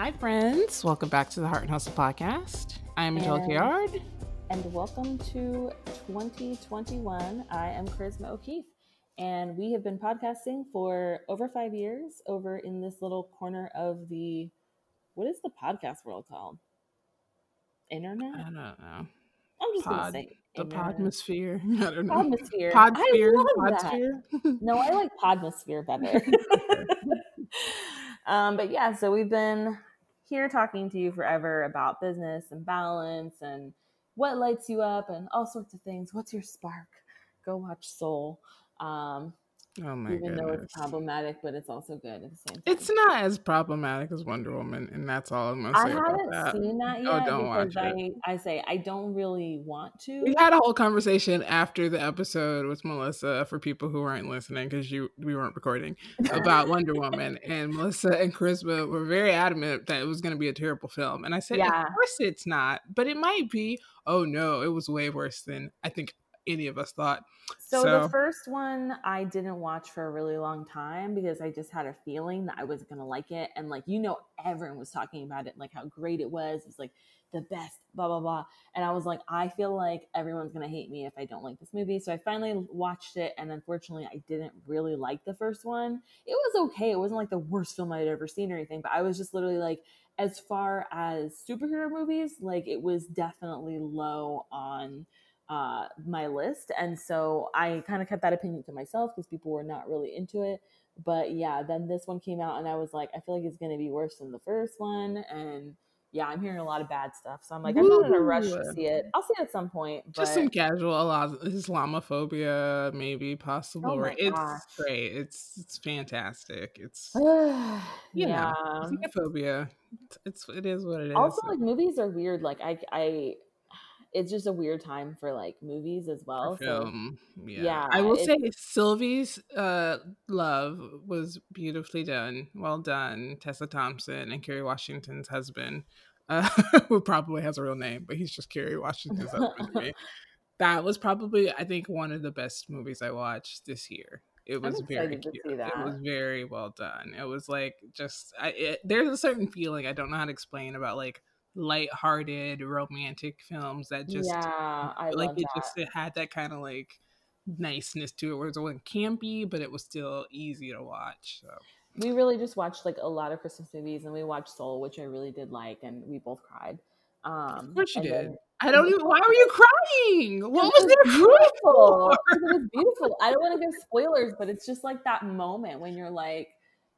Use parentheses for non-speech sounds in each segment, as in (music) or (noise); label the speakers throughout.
Speaker 1: Hi, friends. Welcome back to the Heart and Hustle podcast. I'm Angelica Yard.
Speaker 2: And welcome to 2021. I am Charisma O'Keefe, and we have been podcasting for over five years over in this little corner of the what is the podcast world called? Internet?
Speaker 1: I don't know.
Speaker 2: I'm just
Speaker 1: Pod,
Speaker 2: gonna say
Speaker 1: the
Speaker 2: internet.
Speaker 1: podmosphere. (laughs) I don't know.
Speaker 2: Podmosphere.
Speaker 1: Podsphere.
Speaker 2: I love that.
Speaker 1: Podsphere. (laughs)
Speaker 2: No, I like Podmosphere better. (laughs) um, but yeah, so we've been here talking to you forever about business and balance and what lights you up and all sorts of things. What's your spark? Go watch Soul. Um,
Speaker 1: Oh my
Speaker 2: even though it's problematic, but it's also good at the same time.
Speaker 1: It's not as problematic as Wonder Woman, and that's all I'm gonna say about
Speaker 2: haven't
Speaker 1: that.
Speaker 2: seen that
Speaker 1: Oh, don't watch
Speaker 2: I, I say I don't really want to.
Speaker 1: We had a whole conversation after the episode with Melissa for people who weren't listening because you we weren't recording about (laughs) Wonder Woman, and Melissa and Charisma were very adamant that it was going to be a terrible film, and I said,
Speaker 2: Yeah.
Speaker 1: of course it's not, but it might be. Oh no, it was way worse than I think any of us thought.
Speaker 2: So,
Speaker 1: So-
Speaker 2: the first one I didn't watch for a really long time because I just had a feeling that I wasn't gonna like it, and like you know, everyone was talking about it, like how great it was. It's like the best, blah blah blah. And I was like, I feel like everyone's gonna hate me if I don't like this movie. So I finally watched it, and unfortunately, I didn't really like the first one. It was okay. It wasn't like the worst film I'd ever seen or anything, but I was just literally like, as far as superhero movies, like it was definitely low on uh, my list. And so I kind of kept that opinion to myself because people were not really into it. But yeah, then this one came out and I was like, I feel like it's going to be worse than the first one. And yeah, I'm hearing a lot of bad stuff. So I'm like, I'm not in a rush to see it. I'll see it at some point. But
Speaker 1: Just some casual Isla- Islamophobia, maybe possible.
Speaker 2: Oh
Speaker 1: right? It's great. It's it's fantastic. It's
Speaker 2: yeah. (sighs)
Speaker 1: you know xenophobia. It's, it's it is what it is.
Speaker 2: Also, like movies are weird. Like I, I, it's just a weird time for like movies as well. So
Speaker 1: film. Yeah.
Speaker 2: yeah,
Speaker 1: I will say Sylvie's uh, love was beautifully done. Well done, Tessa Thompson and Kerry Washington's husband, uh, (laughs) who probably has a real name, but he's just Kerry (laughs) Washington's husband to me. That was probably, I think, one of the best movies I watched this year. It was very cute. It was very well done. It was like just, I, it, there's a certain feeling I don't know how to explain about like light-hearted romantic films that just
Speaker 2: yeah, I
Speaker 1: like it
Speaker 2: that.
Speaker 1: just it had that kind of like niceness to it where it wasn't campy but it was still easy to watch so
Speaker 2: we really just watched like a lot of Christmas movies, and we watched Soul, which I really did like, and we both cried. Um,
Speaker 1: of course you did
Speaker 2: then-
Speaker 1: i don't even why were you crying what
Speaker 2: It
Speaker 1: was there
Speaker 2: beautiful. It was beautiful. I don't want to give (laughs) spoilers, but it's just like that moment when you're like,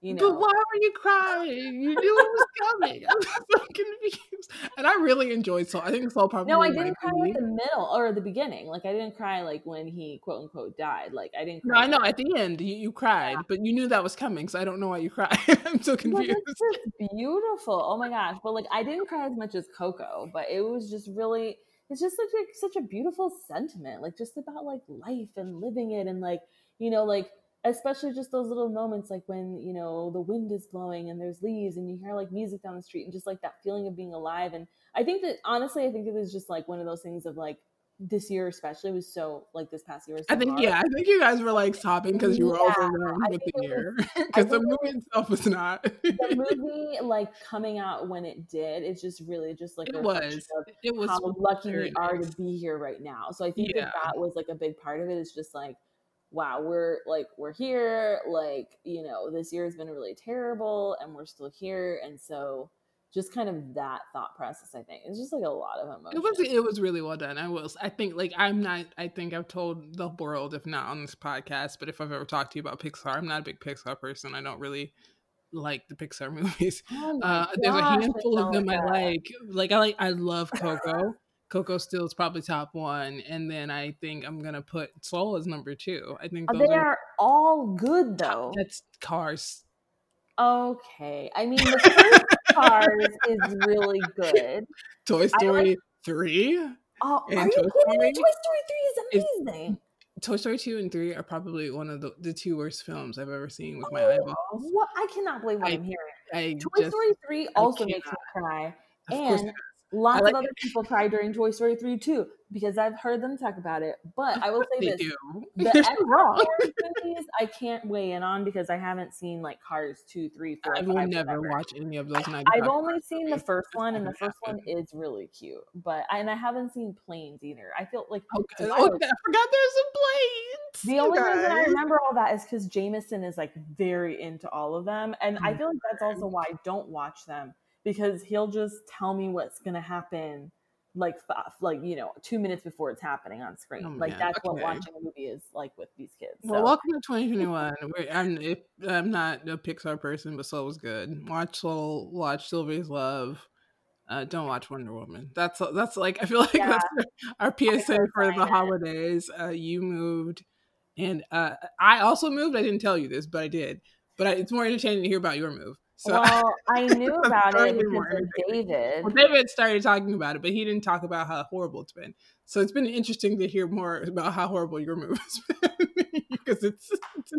Speaker 2: you know,
Speaker 1: but why were you crying you knew it was coming (laughs) i'm so confused and i really enjoyed soul i think soul probably
Speaker 2: no, I didn't cry at the middle or the beginning. Like I didn't cry like when he quote unquote died. Like I didn't.
Speaker 1: no, I know. At the end, you, you cried, but you knew that was coming, so I don't know why you cried. (laughs) I'm so confused.
Speaker 2: it's just beautiful. Oh my gosh! But like, I didn't cry as much as Coco, but it was just really. It's just such a such a beautiful sentiment, like just about like life and living it, and like you know, like especially just those little moments, like when you know the wind is blowing and there's leaves, and you hear like music down the street, and just like that feeling of being alive. And I think that honestly, I think it was just like one of those things of like this year especially was so like this past year was so
Speaker 1: I think,
Speaker 2: hard.
Speaker 1: yeah, I think you guys were like sobbing because you were
Speaker 2: Yeah,
Speaker 1: overwhelmed with the year. Because the
Speaker 2: it (laughs) (laughs)
Speaker 1: movie itself was not.
Speaker 2: the (laughs) movie like coming out when it did it's just really just like
Speaker 1: it was. It was
Speaker 2: how lucky we are to be here right now so i think
Speaker 1: Yeah.
Speaker 2: that that was like a big part of it it's just like wow we're like we're here like you know this year has been really terrible and we're still here and so just kind of that thought process i think it's just like a lot of emotion
Speaker 1: It was it was really well done. I will. I think like I'm not. I think I've told the world, if not on this podcast, but if I've ever talked to you about Pixar, I'm not a big Pixar person. I don't really like the Pixar (laughs) movies.
Speaker 2: Oh
Speaker 1: Uh, there's a handful of them I like. Like I like. I love Coco. Coco still is probably top one, and then I think I'm gonna put Soul as number two. I think
Speaker 2: Uh,
Speaker 1: those
Speaker 2: they
Speaker 1: are
Speaker 2: are all good though
Speaker 1: that's Cars.
Speaker 2: okay i mean the first cars is really good (laughs)
Speaker 1: Toy Story three.
Speaker 2: Oh,
Speaker 1: And
Speaker 2: are you
Speaker 1: Toy
Speaker 2: kidding me?
Speaker 1: Story
Speaker 2: Toy Story 3 is amazing.
Speaker 1: Toy Story 2 and 3 are probably one of the, the two worst films I've ever seen with my
Speaker 2: Oh,
Speaker 1: eyeballs.
Speaker 2: What? I cannot believe what
Speaker 1: I
Speaker 2: I'm hearing.
Speaker 1: I
Speaker 2: Toy
Speaker 1: just,
Speaker 2: Story 3 also makes me cry.
Speaker 1: of
Speaker 2: And lots
Speaker 1: like
Speaker 2: of other people cry during Toy Story 3 too. because I've heard them talk about it. But I will (laughs) say this:
Speaker 1: do.
Speaker 2: the (laughs)
Speaker 1: wrong.
Speaker 2: movies I can't weigh in on because I haven't seen like Cars two, three, four,
Speaker 1: I
Speaker 2: five,
Speaker 1: will
Speaker 2: whatever.
Speaker 1: never watch any of those 95
Speaker 2: I've only seen the first one, and the first one is really cute. But and I haven't seen Planes either. I feel like
Speaker 1: Okay.
Speaker 2: to my
Speaker 1: Oh,
Speaker 2: oh
Speaker 1: I forgot there's some planes.
Speaker 2: the only reason I remember all that is because Jameson is like very into all of them, and I
Speaker 1: Oh,
Speaker 2: feel like that's also why I don't watch them because he'll just tell me what's gonna happen, like like you know two minutes before it's happening on screen.
Speaker 1: Oh,
Speaker 2: like that's what watching a movie is like with these kids.
Speaker 1: Well,
Speaker 2: So
Speaker 1: welcome to 2021. I'm if, I'm not a Pixar person, but Soul was good. Watch Soul. Watch Sylvie's Love. Uh, don't watch Wonder Woman. That's that's like I feel (laughs) like
Speaker 2: Yeah.
Speaker 1: that's our PSA for the holidays. Uh, you moved, and uh, I also moved. I didn't tell you this, but I did. But I, it's more entertaining to hear about your move. So
Speaker 2: well, I (laughs) knew about it because of David.
Speaker 1: Well, David started talking about it, but he didn't talk about how horrible it's been. So it's been interesting to hear more about how horrible your move has (laughs) been because it's, it's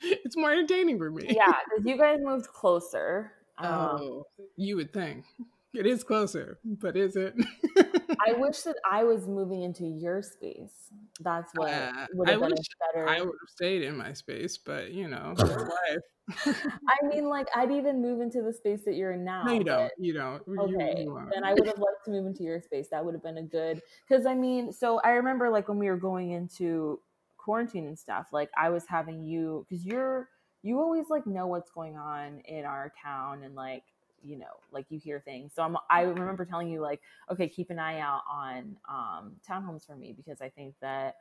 Speaker 1: it's more entertaining for me.
Speaker 2: yeah, because you guys moved closer. Um,
Speaker 1: Oh, you would think it is closer, but is it?
Speaker 2: I (laughs) wish that I was moving into your space. That's what
Speaker 1: Uh,
Speaker 2: would
Speaker 1: I
Speaker 2: have been
Speaker 1: wish
Speaker 2: better.
Speaker 1: I would have stayed in my space, but you know, (laughs) life. (laughs)
Speaker 2: I mean, like I'd even move into the space that you're in now.
Speaker 1: no, you don't. You don't.
Speaker 2: Okay,
Speaker 1: you
Speaker 2: then I would have liked to move into your space. That would have been a good. Because I mean, so I remember like when we were going into quarantine and stuff. Like I was having you because you're you always like know what's going on in our town and like you know like you hear things. So I'm I remember telling you like okay keep an eye out on um, townhomes for me because I think that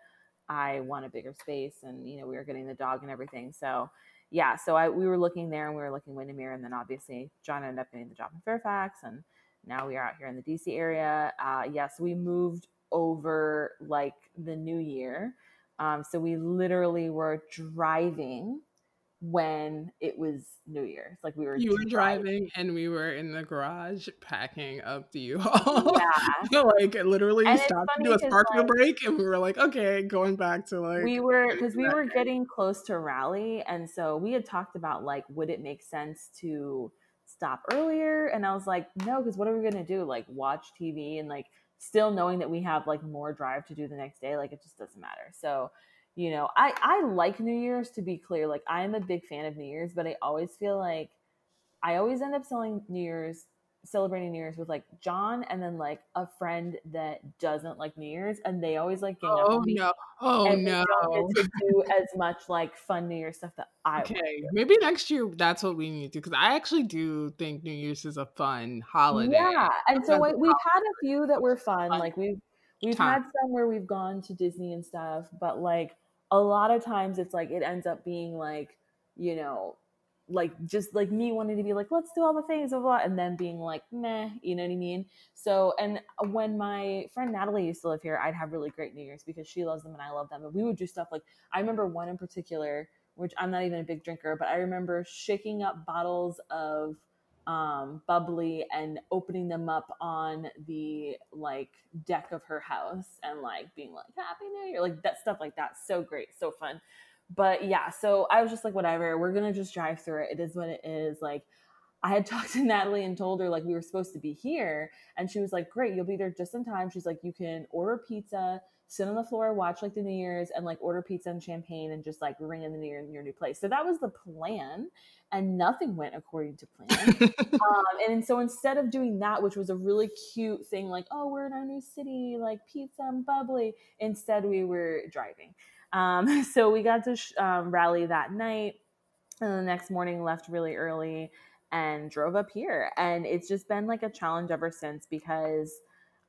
Speaker 2: I want a bigger space and you know we were getting the dog and everything. So yeah, so I we were looking there and we were looking Windermere, and then obviously John ended up getting the job in Fairfax, and now we are out here in the DC area. Uh, yes, we moved over like the new year, um, so we literally were driving when it was New Year's. Like we were
Speaker 1: You were driving, and we were in the garage packing up the U-Haul.
Speaker 2: Yeah, (laughs)
Speaker 1: like literally
Speaker 2: And
Speaker 1: stopped to do a sparkler
Speaker 2: like-
Speaker 1: break, and we were like, okay, going back to like
Speaker 2: we were because we were getting close to Raleigh and so we had talked about like would it make sense to stop earlier and i was like no because what are we going to do like watch tv and like still knowing that we have like more drive to do the next day like it just doesn't matter so you know i i like new year's to be clear like i'm a big fan of new year's but i always feel like i always end up selling new year's celebrating New Year's with like John and then like a friend that doesn't like New Year's and they always like gang up
Speaker 1: Oh
Speaker 2: on me
Speaker 1: no! Oh
Speaker 2: and
Speaker 1: no!
Speaker 2: to do as much like fun New Year stuff that I.
Speaker 1: Okay, maybe next year that's what we need to because I actually do think New Year's is a fun holiday.
Speaker 2: Yeah, and so like, we've had a few that were fun.
Speaker 1: fun
Speaker 2: Like we've we've
Speaker 1: time.
Speaker 2: had some where we've gone to Disney and stuff, but like a lot of times it's like it ends up being like you know like just like me wanting to be like let's do all the things blah, blah, and then being like meh you know what i mean? So and when my friend natalie used to live here i'd have really great new year's because she loves them and i love them and we would do stuff like i remember one in particular which i'm not even a big drinker but i remember shaking up bottles of um, bubbly and opening them up on the like deck of her house and like being like happy new year like that stuff like that. So great so fun. But yeah so i was just like whatever we're gonna just drive through it. It is what it is. Like i had (laughs) talked to natalie and told her like we were supposed to be here and she was like great you'll be there just in time. She's like you can order pizza sit on the floor watch like the new year's and like order pizza and champagne and just like ring in the new year in your new place so that was the plan and nothing went according to plan (laughs) um, and so instead of doing that, which was a really cute thing, like, oh, we're in our new city, like pizza and bubbly, instead we were driving. Um, (laughs) so we got to sh- um, Raleigh that night. And the next morning, left really early and drove up here. And it's just been like a challenge ever since because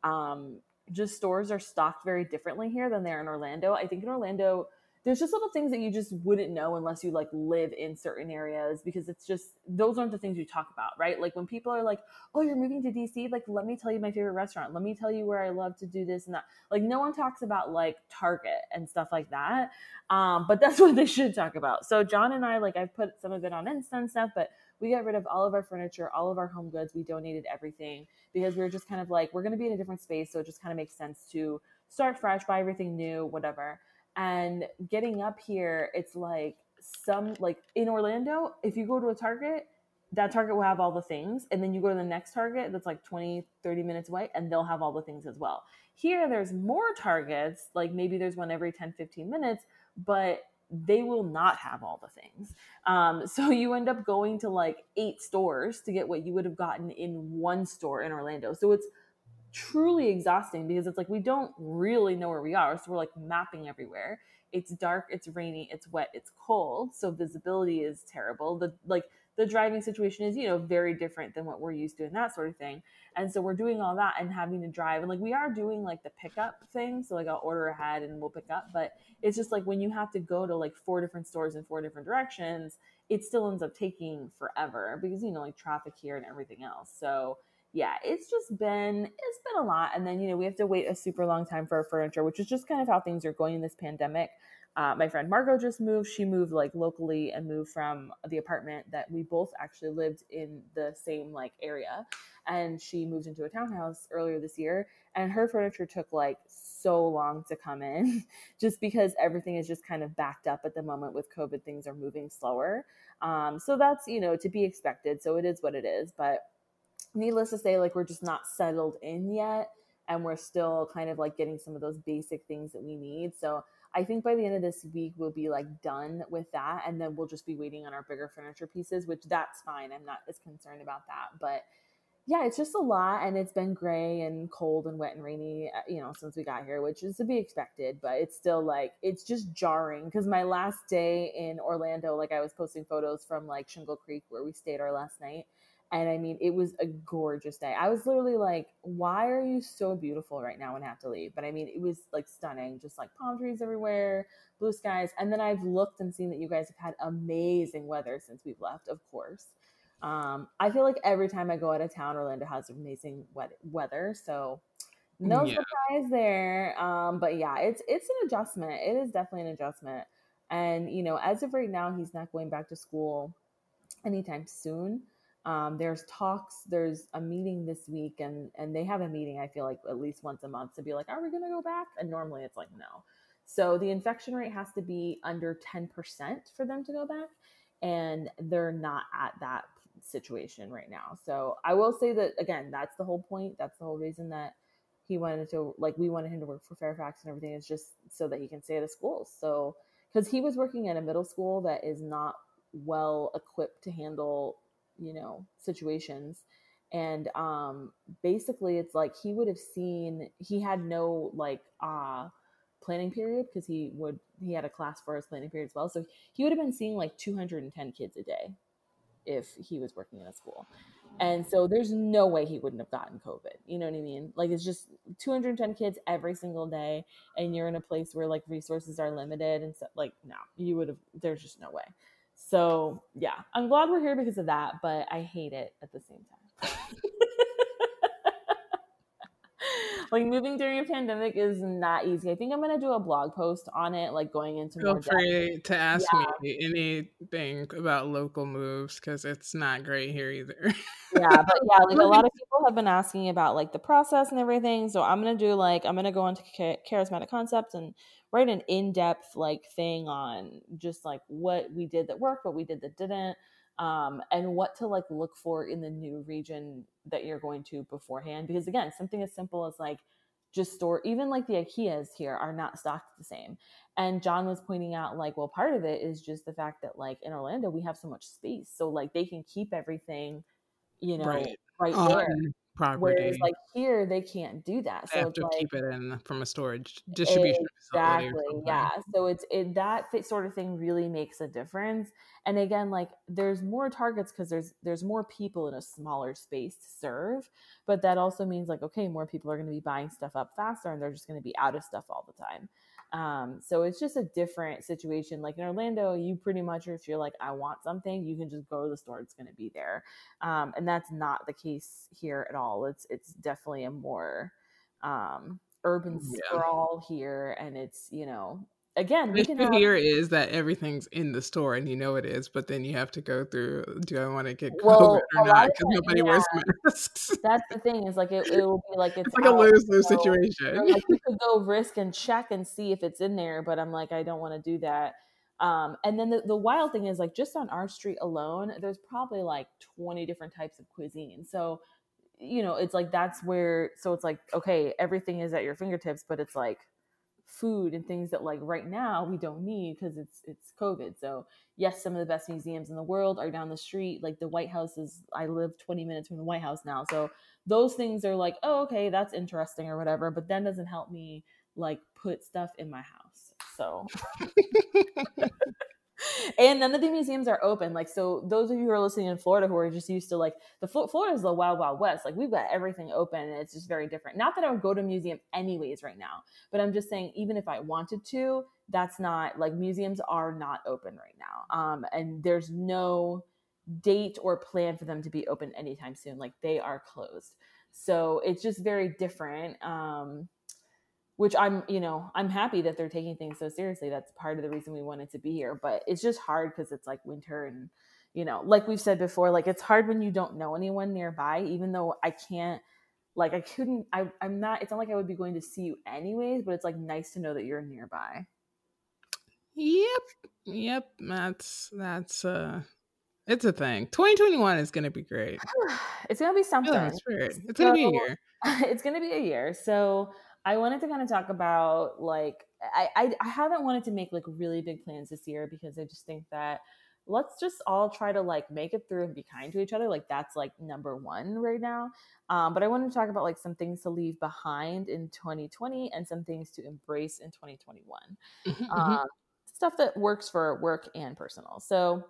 Speaker 2: um, just stores are stocked very differently here than they are in Orlando. I think in Orlando, there's just little things that you just wouldn't know unless you like live in certain areas because it's just those aren't the things you talk about, right? Like when people are like, "Oh, you're moving to DC," like let me tell you my favorite restaurant. Let me tell you where I love to do this and that. Like no one talks about like Target and stuff like that. Um, but that's (laughs) what they should talk about. So John and I, like I've put some of it on Insta and stuff, but we got rid of all of our furniture, all of our home goods. We donated everything because we were just kind of like, we're going to be in a different space. So it just kind of makes sense to start fresh, buy everything new, whatever. And getting up here, it's like some, like in Orlando, if you go to a Target, that target will have all the things and then you go to the next target that's like 20 30 minutes away and they'll have all the things as well here there's more targets like maybe there's one every 10 15 minutes but they will not have all the things. Um, (laughs) so you end up going to like eight stores to get what you would have gotten in one store in orlando. So it's truly exhausting because it's like we don't really know where we are. So we're like mapping everywhere. It's dark it's rainy it's wet it's cold. So visibility is terrible. The like the driving situation is you know very different than what we're used to and that sort of thing. And so we're doing all that and having to drive. And like we are doing like the pickup thing. So like i'll order ahead and we'll pick up. But it's just like when you have to go to like four different stores in four different directions it still ends up taking forever because you know like traffic here and everything else. So yeah it's just been it's been a lot. And then you know we have to wait a super long time for our furniture which is just kind of how things are going in this pandemic uh, my friend Margot just moved. She moved like locally and moved from the apartment that we both actually lived in the same like area. And she moved into a townhouse earlier this year. And her furniture took like so long to come in (laughs) just because everything is just kind of backed up at the moment with COVID. Things are moving slower. Um, so that's, you know, to be expected. So it is what it is. But needless to say, like we're just not settled in yet. And we're still kind of like getting some of those basic things that we need. So I think by the end of this week we'll be like done with that, and then we'll just be waiting on our bigger furniture pieces, which that's fine. I'm not as concerned about that, but yeah, it's just a lot, and it's been gray and cold and wet and rainy, uh, you know, since we got here, which is to be expected. But it's still like it's just jarring because my last day in Orlando, like I was posting photos from like Shingle Creek where we stayed our last night, and I mean, it was a gorgeous day. I was literally like, why are you so beautiful right now and have to leave? But I mean, it was like stunning, just like palm trees everywhere, blue skies. And then I've looked and seen that you guys have had amazing weather since we've left, of course. Um, I feel like every time I go out of town, Orlando has amazing wet- weather. So no yeah. surprise there. Um, but yeah, it's it's an adjustment. It is definitely an adjustment. And you know, as of right now, he's not going back to school anytime soon. Um, there's talks. There's a meeting this week, and and they have a meeting. I feel like at least once a month to be like, are we going to go back? And normally it's like no. So the infection rate has to be under ten percent for them to go back, and they're not at that situation right now. So I will say that again, that's the whole point. That's the whole reason that he wanted to like we wanted him to work for Fairfax and everything is just so that he can stay at a school. So because he was working at a middle school that is not well equipped to handle you know situations. And um basically it's like he would have seen he had no like uh planning period because he would he had a class for his planning period as well. So he would have been seeing like 210 kids a day if he was working in a school. And so there's no way he wouldn't have gotten covid you know what i mean? Like it's just 210 kids every single day and you're in a place where like resources are limited and so like no you would have there's just no way so yeah, I'm glad we're here because of that, but I hate it at the same time. (laughs) like moving during a pandemic is not easy. I think I'm gonna do a blog post on it, like going into
Speaker 1: Feel free to ask yeah. me anything about local moves because it's not great here either.
Speaker 2: yeah, but yeah, like a (laughs) lot of people have been asking about like the process and everything. So I'm gonna do like I'm gonna go into charismatic concepts and write an in-depth like thing on just like what we did that worked, what we did that didn't, um, and what to like look for in the new region that you're going to beforehand. Because again, something as simple as like just store even like the IKEAs here are not stocked the same. And John was pointing out like, well, part of it is just the fact that like in Orlando we have so much space, so like they can keep everything, you know, right, right there property. Whereas like here they can't do that.
Speaker 1: So they have to like, keep it in from a storage distribution exactly,
Speaker 2: Yeah. So it's it that sort of thing really makes a difference. And again, like there's more targets because there's there's more people in a smaller space to serve. But that also means like okay, more people are going to be buying stuff up faster, and they're just going to be out of stuff all the time. Um, so it's just a different situation. Like in Orlando, you pretty much, if you're like, I want something, you can just go to the store; it's going to be there. Um, and that's not the case here at all. It's it's definitely a more um, urban sprawl here, and it's you know again,
Speaker 1: we can have... here is that everything's in the store and you know it is, but then you have to go through. Do I want to get COVID well, or not? Because nobody yeah. wears
Speaker 2: masks. (laughs) That's the thing is like it, it will be like it's,
Speaker 1: it's like a lose lose situation.
Speaker 2: Like you could go risk and check and see if it's in there, but I'm like I don't want to do that. Um, and then the, the wild thing is like just on our street alone, there's probably like 20 different types of cuisine. So, you know, it's like that's where so it's like, okay, everything is at your fingertips, but it's like food and things that like right now we don't need because it's it's COVID. So yes, some of the best museums in the world are down the street. Like the White House is I live 20 minutes from the White House now. So those things are like, oh, okay, that's interesting or whatever, but then doesn't help me like put stuff in my house. So (laughs) (laughs) and none of the museums are open. Like, so those of you who are listening in Florida who are just used to like the Florida is the wild, wild west. Like, we've got everything open and it's just very different. Not that I would go to a museum anyways right now, but I'm just saying, even if I wanted to, that's not like museums are not open right now. Um, and there's no date or plan for them to be open anytime soon. Like, they are closed. So it's just very different. Um, which I'm, you know, I'm happy that they're taking things so seriously. That's part of the reason we wanted to be here. But it's just hard because it's like winter and, you know, like we've said before, like it's hard when you don't know anyone nearby, even though I can't, like, I couldn't, I, I'm not, it's not like I would be going to see you anyways, but it's like nice to know that you're nearby.
Speaker 1: Yep. Yep. That's, that's, uh, it's a thing. 2021 is going to be great. (sighs)
Speaker 2: it's going to be something.
Speaker 1: It's, it's going to be a year. (laughs)
Speaker 2: It's going to be a year. So, I wanted to kind of talk about like I, I, I haven't wanted to make like really big plans this year because I just think that let's just all try to like make it through and be kind to each other. Like that's like number one right now. Um, but I wanted to talk about like some things to leave behind in 2020 and some things to embrace in 2021. Mm-hmm, um, mm-hmm. Stuff that works for work and personal. So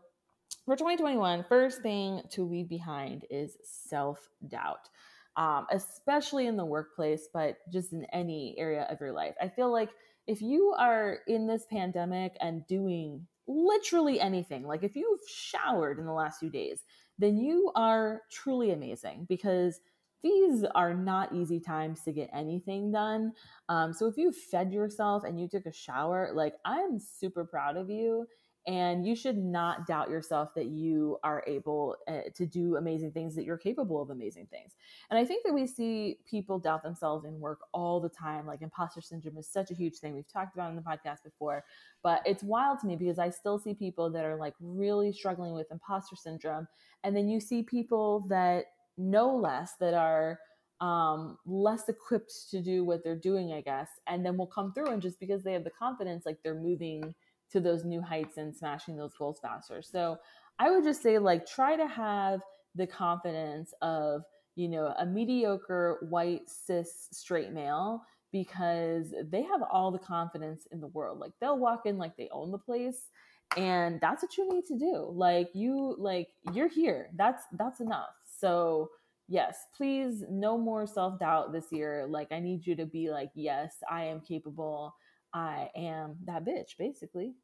Speaker 2: for 2021, first thing to leave behind is self doubt um, especially in the workplace, but just in any area of your life. I feel like if you are in this pandemic and doing literally anything, like if you've showered in the last few days, then you are truly amazing because these are not easy times to get anything done. Um, so if you fed yourself and you took a shower, like I'm super proud of you and you should not doubt yourself that you are able uh, to do amazing things that you're capable of amazing things. And i think that we see people doubt themselves in work all the time. Like imposter syndrome is such a huge thing. We've talked about in the podcast before but it's wild to me because i still see people that are like really struggling with imposter syndrome. And then you see people that know less that are um, less equipped to do what they're doing, I guess, and then will come through and just because they have the confidence, like they're moving to those new heights and smashing those goals faster. So I would just say, like, try to have the confidence of, you know, a mediocre white cis straight male because they have all the confidence in the world. Like, they'll walk in like they own the place. And that's what you need to do. Like, you, like, you're here. That's, that's enough. So, yes, please, no more self doubt this year. Like, I need you to be like, yes, I am capable I am that bitch, basically.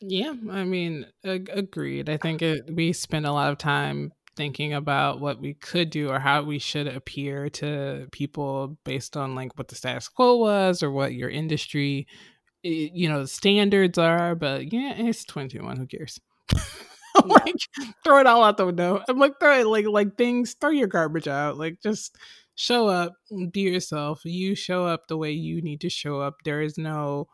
Speaker 1: Yeah, I mean, ag- agreed. I think it, we spend a lot of time thinking about what we could do or how we should appear to people based on like what the status quo was or what your industry eh, you know the standards are but yeah it's 21 who cares (laughs) I'm like throw it all out the window i'm like throw it like like things throw your garbage out like just show up, be yourself. You show up the way you need to show up. There is no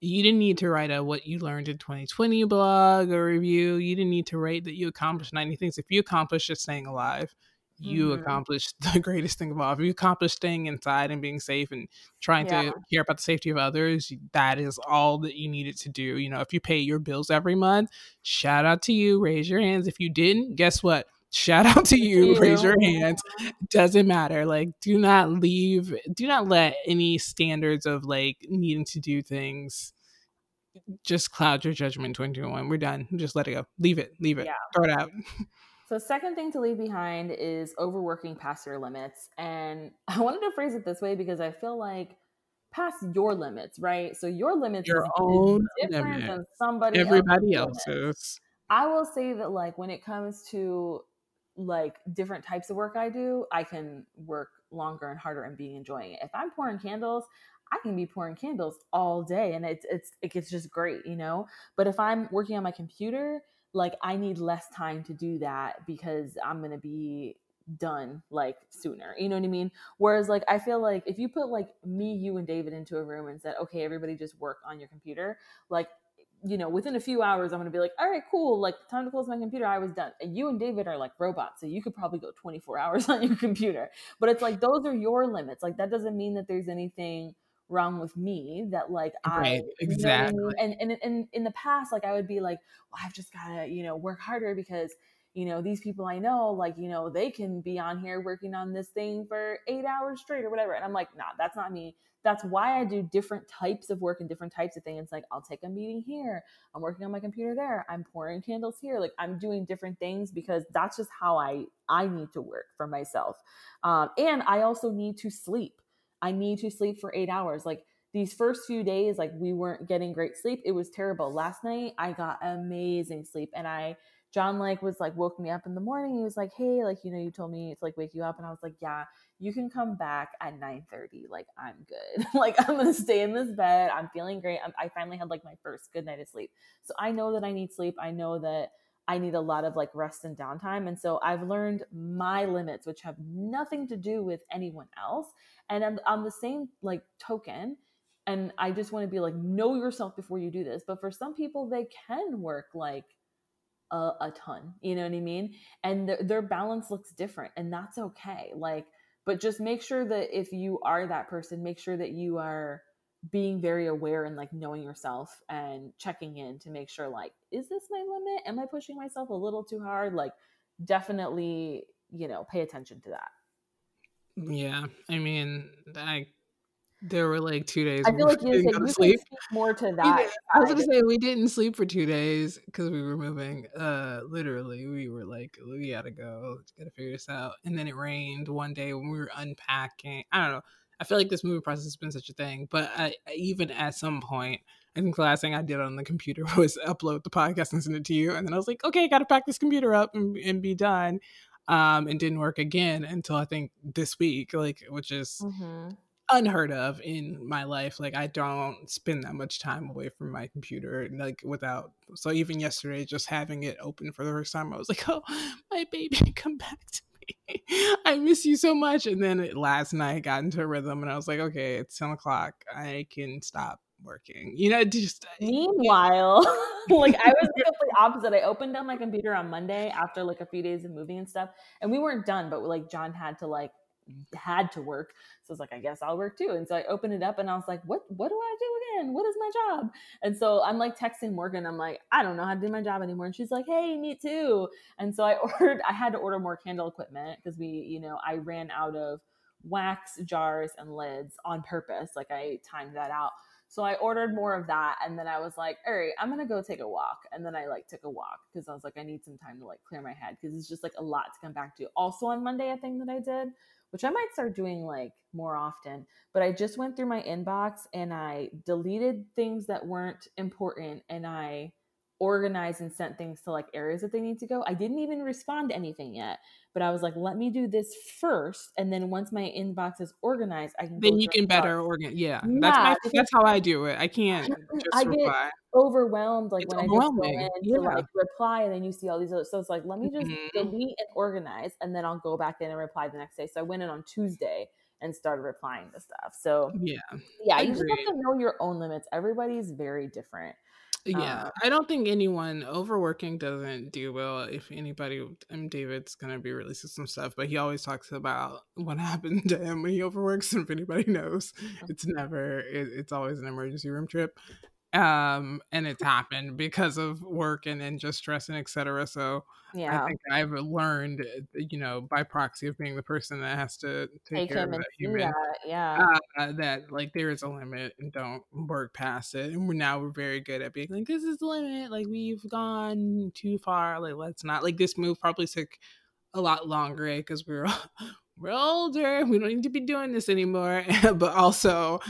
Speaker 1: you didn't need to write a what you learned in 2020 blog or review. You didn't need to write that you accomplished 90 things. If you accomplished just staying alive, you mm-hmm. accomplished (laughs) the greatest thing of all. If you accomplished staying inside and being safe and trying yeah. to care about the safety of others, that is all that you needed to do. You know, if you pay your bills every month, shout out to you. Raise your hands. If you didn't, guess what? Shout out to you, you. raise your hands doesn't matter like do not leave do not let any standards of like needing to do things just cloud your judgment 2021 we're done just let it go leave it leave it yeah. throw it out
Speaker 2: so second thing to leave behind is overworking past your limits and (laughs) i wanted to phrase it this way because i feel like past your limits right so your limits
Speaker 1: your own different limit. than somebody everybody else's limits.
Speaker 2: I will say that like when it comes to like different types of work I do, I can work longer and harder and be enjoying it. If I'm pouring candles, I can be pouring candles all day and it's it's it gets just great, you know? But if I'm working on my computer, like I need less time to do that because I'm going to be done like sooner. You know what I mean? Whereas like I feel like if you put like me, you and David into a room and said, "Okay, everybody just work on your computer." Like you know, within a few hours, I'm going to be like, all right, cool. Like, time to close my computer. I was done. And you and David are like robots. So you could probably go 24 (laughs) hours on your computer. But it's like, those are your limits. Like, that doesn't mean that there's anything wrong with me that like
Speaker 1: right,
Speaker 2: I
Speaker 1: exactly.
Speaker 2: you know I mean? and, and and in the past like I would be like well I've just got to you know work harder because you know these people I know like you know they can be on here working on this thing for 8 hours straight or whatever and I'm like nah that's not me that's why I do different types of work and different types of things It's like I'll take a meeting here I'm working on my computer there I'm pouring candles here like I'm doing different things because that's just how I I need to work for myself um, and I also need to sleep I need to sleep for eight hours. Like these first few days, like we weren't getting great sleep. It was terrible. Last night I got amazing sleep and I John like was like woke me up in the morning. He was like, "Hey, like you know, you told me to like wake you up," and I was like, "Yeah, you can come back at 9:30. Like I'm good. (laughs) like I'm gonna stay in this bed. I'm feeling great. I'm, I finally had like my first good night of sleep. So I know that I need sleep. I know that I need a lot of like rest and downtime. And so I've learned my limits, which have nothing to do with anyone else. And I'm on the same like token, and I just want to be like, know yourself before you do this. But for some people, they can work like a, a ton, you know what I mean? And th- their balance looks different, and that's okay. Like, but just make sure that if you are that person, make sure that you are being very aware and like knowing yourself and checking in to make sure like is this my limit am i pushing myself a little too hard like definitely you know pay attention to that
Speaker 1: yeah i mean i there were like two days.
Speaker 2: I feel like (laughs) you, said, you sleep. more to that.
Speaker 1: I was gonna say we didn't sleep for two days because we were moving. Uh, literally, we were like, we gotta go, gotta figure this out. And then it rained one day when we were unpacking. I don't know. I feel like this movie process has been such a thing, but I, even at some point, I think the last thing I did on the computer (laughs) was upload the podcast and send it to you, and then I was like, okay, I got to pack this computer up and, and be done. Um, and didn't work again until I think this week, like which is mm-hmm. Unheard of in my life. Like I don't spend that much time away from my computer, like without. So even yesterday, just having it open for the first time, I was like, oh, my baby, (laughs) come back to me. (laughs) I miss you so much. And then last night I got into a rhythm and I was like, okay, it's 10 o'clock. I can stop working. You know, just uh,
Speaker 2: meanwhile, (laughs) like I was the opposite. I opened up my computer on Monday after like a few days of moving and stuff, and we weren't done, but like John had to like had to work. So I was like, I guess I'll work too. And so I opened it up and I was like, what what do I do again? What is my job? And so I'm like texting Morgan. I'm like, I don't know how to do my job anymore. And she's like, hey, me too. And so I (laughs) ordered, I had to order more candle equipment because we, you know, I ran out of wax jars and lids on purpose. Like I timed that out. So I ordered more of that. And then I was like, all right, I'm going to go take a walk. And then I like took a walk because I was like, I need some time to like clear my head because it's just like a lot to come back to. Also on Monday, a thing that I did which I might start doing like more often. But I just went through my inbox and I deleted things that weren't important and I organized and sent things to like areas that they need to go. I didn't even respond to anything yet, but I was like, let me do this first, and then once my inbox is organized, I can.
Speaker 1: Then you can better organize. Yeah, yeah, that's my, that's how I do it. I can't just I reply. get
Speaker 2: overwhelmed like it's when I just go in yeah. to like reply, and then you see all these other. So it's like, let me just mm-hmm. delete and organize, and then I'll go back in and reply the next day. So I went in on Tuesday and started replying to stuff. So
Speaker 1: yeah,
Speaker 2: yeah, I you agree. just have to know your own limits. Everybody's very different.
Speaker 1: Yeah, uh, I don't think anyone overworking doesn't do well. If anybody, I mean, David's gonna be releasing some stuff, but he always talks about what (laughs) happened to him when he overworks. And if anybody knows, it's never, it, it's always an emergency room trip um and it's happened because of work and then just stress and etc so yeah. i think i've learned uh, you know by proxy of being the person that has to take, take care of that human
Speaker 2: that, yeah
Speaker 1: uh, that like there is a limit and don't work past it and we're now we're very good at being like this is the limit like we've gone too far like let's not like this move probably took a lot longer because eh, we're (laughs) we're older we don't need to be doing this anymore (laughs) but also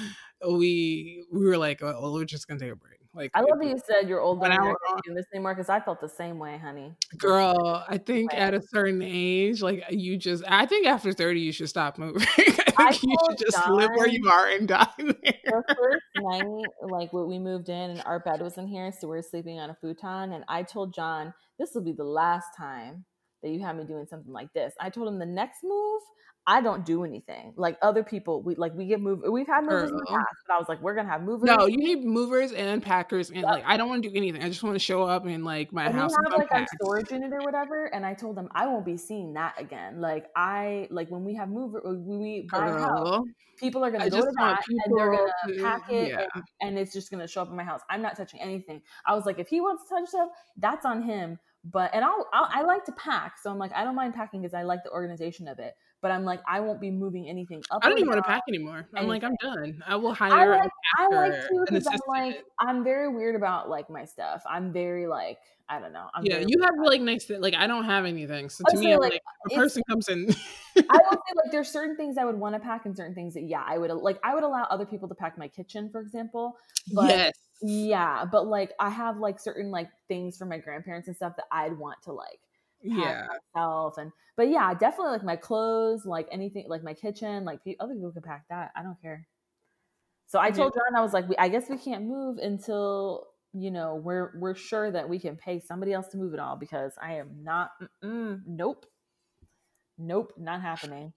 Speaker 1: we we were like, oh, we're just gonna take a break. Like
Speaker 2: I love that you said you're older and you're anymore because I felt the same way, honey.
Speaker 1: Girl, I think right. at a certain age, like you just, I think after thirty, you should stop moving. (laughs) I think you should just John, live where you are and die (laughs) there.
Speaker 2: The first night, like when we moved in and our bed was in here, so we are sleeping on a futon, and I told John this will be the last time that you have me doing something like this. I told him the next move I don't do anything. Like other people, we like we get move. We've had movers in the past, but I was like, we're gonna have movers.
Speaker 1: No, you need movers and packers, and like I don't want to do anything. I just want to show up in like my
Speaker 2: and we
Speaker 1: house
Speaker 2: have
Speaker 1: and
Speaker 2: like our storage unit or whatever. And I told them I won't be seeing that again. Like I like when we have mover, when we buy house, people are gonna
Speaker 1: I
Speaker 2: go to that and they're gonna
Speaker 1: to
Speaker 2: pack it
Speaker 1: yeah.
Speaker 2: and, and it's just gonna show up in my house. I'm not touching anything. I was like, if he wants to touch stuff, that's on him. But and I'll, I'll I like to pack, so I'm like I don't mind packing because I like the organization of it. But I'm like I won't be moving anything up.
Speaker 1: I don't even want to pack anymore. I'm like I'm done. I will
Speaker 2: I
Speaker 1: hire a
Speaker 2: like I like to because I'm like I'm very weird about like my stuff. I'm very like I don't know. I'm
Speaker 1: Yeah, you have like nice thi- like I don't have anything. So
Speaker 2: I
Speaker 1: to me,
Speaker 2: say like
Speaker 1: like a person comes in.
Speaker 2: I (laughs) will say like there's certain things I would want to pack and certain things that yeah I would like I would allow other people to pack my kitchen for example. But
Speaker 1: yes.
Speaker 2: yeah, but like I have like certain like things for my grandparents and stuff that I'd want to like
Speaker 1: Yeah.
Speaker 2: myself and but yeah definitely like my clothes like anything like my kitchen like other people can pack that I don't care. So I told John I was like we, I guess we can't move until you know we're we're sure that we can pay somebody else to move it all because I am not nope nope not happening.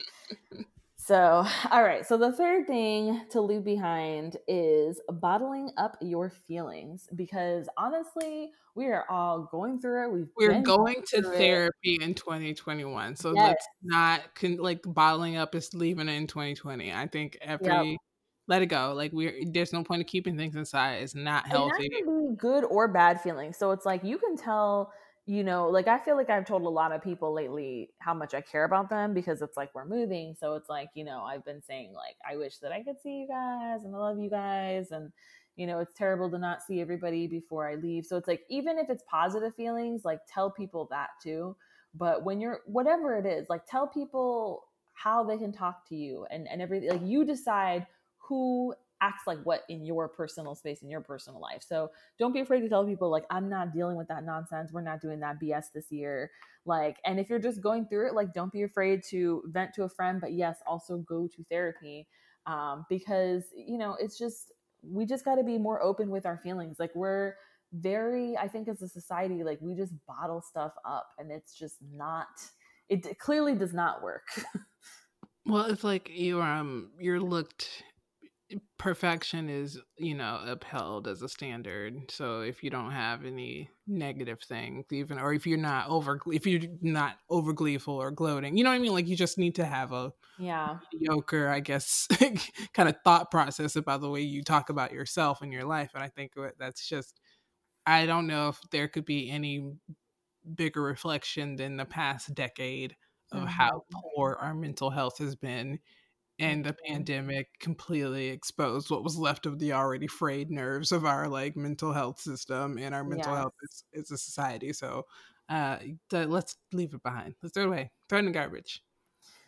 Speaker 2: (laughs) So, (laughs) all right. So, the third thing to leave behind is bottling up your feelings because honestly, we are all going through it. We've
Speaker 1: We're going to
Speaker 2: through it.
Speaker 1: therapy in 2021. So
Speaker 2: Yes.
Speaker 1: let's not con- like bottling up is leaving it in 2020. I think every let it go. Like we're there's no point of keeping things inside. It's not healthy.
Speaker 2: can be good or bad feelings. So, it's like you can tell, you know, like I feel like I've told a lot of people lately how much I care about them because it's like we're moving. So, it's like, you know, I've been saying, like, I wish that I could see you guys and I love you guys. And, you know, it's terrible to not see everybody before I leave. So it's like, even if it's positive feelings, like tell people that too. But when you're, whatever it is, like tell people how they can talk to you and, and everything. Like you decide who acts like what in your personal space, in your personal life. So don't be afraid to tell people, like, I'm not dealing with that nonsense. We're not doing that BS this year. Like, and if you're just going through it, like, don't be afraid to vent to a friend, but yes, also go to therapy um, because, you know, it's just, we just got to be more open with our feelings. Like we're very, I think as a society, like we just bottle stuff up and it's just not, it clearly does not work. (laughs)
Speaker 1: Well, it's like you um you're looked perfection is you know upheld as a standard. So if you don't have any negative things even or if you're not over if you're not over gleeful or gloating you know what i mean? Like you just need to have a
Speaker 2: yeah.
Speaker 1: mediocre i guess (laughs) kind of thought process about the way you talk about yourself and your life. And i think that's just i don't know if there could be any bigger reflection than the past decade of how mm-hmm. poor our mental health has been and the
Speaker 2: Mhm.
Speaker 1: pandemic completely exposed what was left of the already frayed nerves of our like mental health system and our mental
Speaker 2: Yes.
Speaker 1: health as, as a society so uh th- let's leave it behind let's throw it away throw it in the garbage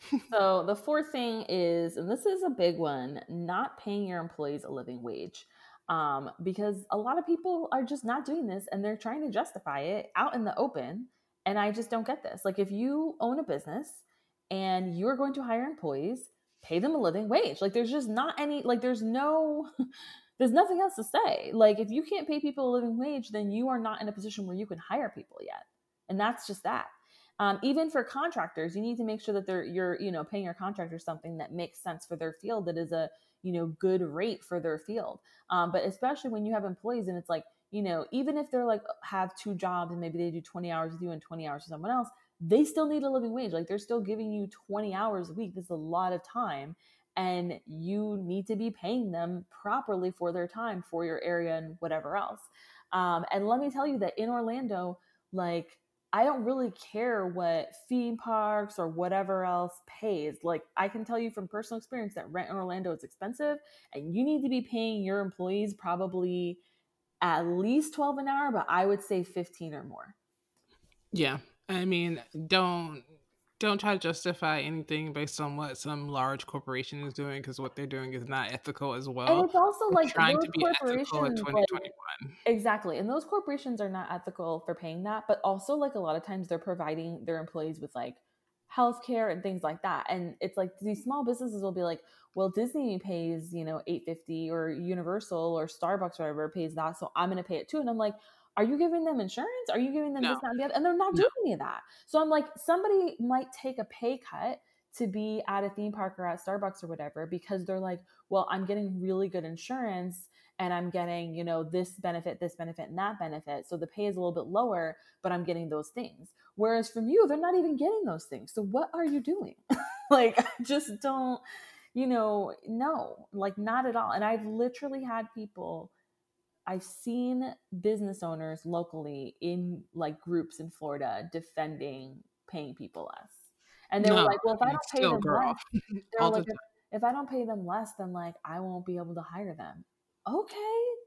Speaker 1: (laughs)
Speaker 2: So the fourth thing is, and this is a big one, not paying your employees a living wage. Um, because a lot of people are just not doing this and they're trying to justify it out in the open. And I just don't get this. Like if you own a business and you're going to hire employees, pay them a living wage. Like there's just not any like there's no (laughs) there's nothing else to say. Like if you can't pay people a living wage, then you are not in a position where you can hire people yet. And that's just that. Um, even for contractors, you need to make sure that they're you're you know paying your contractors something that makes sense for their field, that is a you know good rate for their field. Um, but especially when you have employees and it's like you know even if they're like have two jobs and maybe they do 20 hours with you and 20 hours with someone else, they still need a living wage. Like they're still giving you 20 hours a week. This is a lot of time. And you need to be paying them properly for their time for your area and whatever else. Um, and let me tell you that in Orlando, like I don't really care what theme parks or whatever else pays. Like I can tell you from personal experience that rent in Orlando is expensive and you need to be paying your employees probably at least 12 an hour, but I would say 15 or more.
Speaker 1: yeah i mean don't don't try to justify anything based on what some large corporation is doing because what they're doing is not ethical as well.
Speaker 2: And it's also
Speaker 1: We're
Speaker 2: like
Speaker 1: trying
Speaker 2: those
Speaker 1: to be ethical in
Speaker 2: corporations, like,
Speaker 1: 2021
Speaker 2: Exactly. And those corporations are not ethical for paying that, but also like a lot of times they're providing their employees with like healthcare and things like that. And it's like these small businesses will be like, well, Disney pays, you know, 850 or Universal or Starbucks or whatever pays that, so I'm gonna pay it too. And I'm like, are you giving them insurance? Are you giving them
Speaker 1: No.
Speaker 2: this, that, and the other? And they're not
Speaker 1: No.
Speaker 2: doing any of that. So I'm like, somebody might take a pay cut to be at a theme park or at Starbucks or whatever because they're like, well, I'm getting really good insurance and I'm getting, you know, this benefit, this benefit, and that benefit. So the pay is a little bit lower, but I'm getting those things. Whereas from you, they're not even getting those things. So what are you doing? (laughs) like, just don't, you know, no, like not at all. And I've literally had people, I've seen business owners locally in like groups in Florida defending paying people less. And they no, were like, well, if I don't pay them less, (laughs) (laughs) they were like, the if, if I don't pay them less, then like I won't be able to hire them okay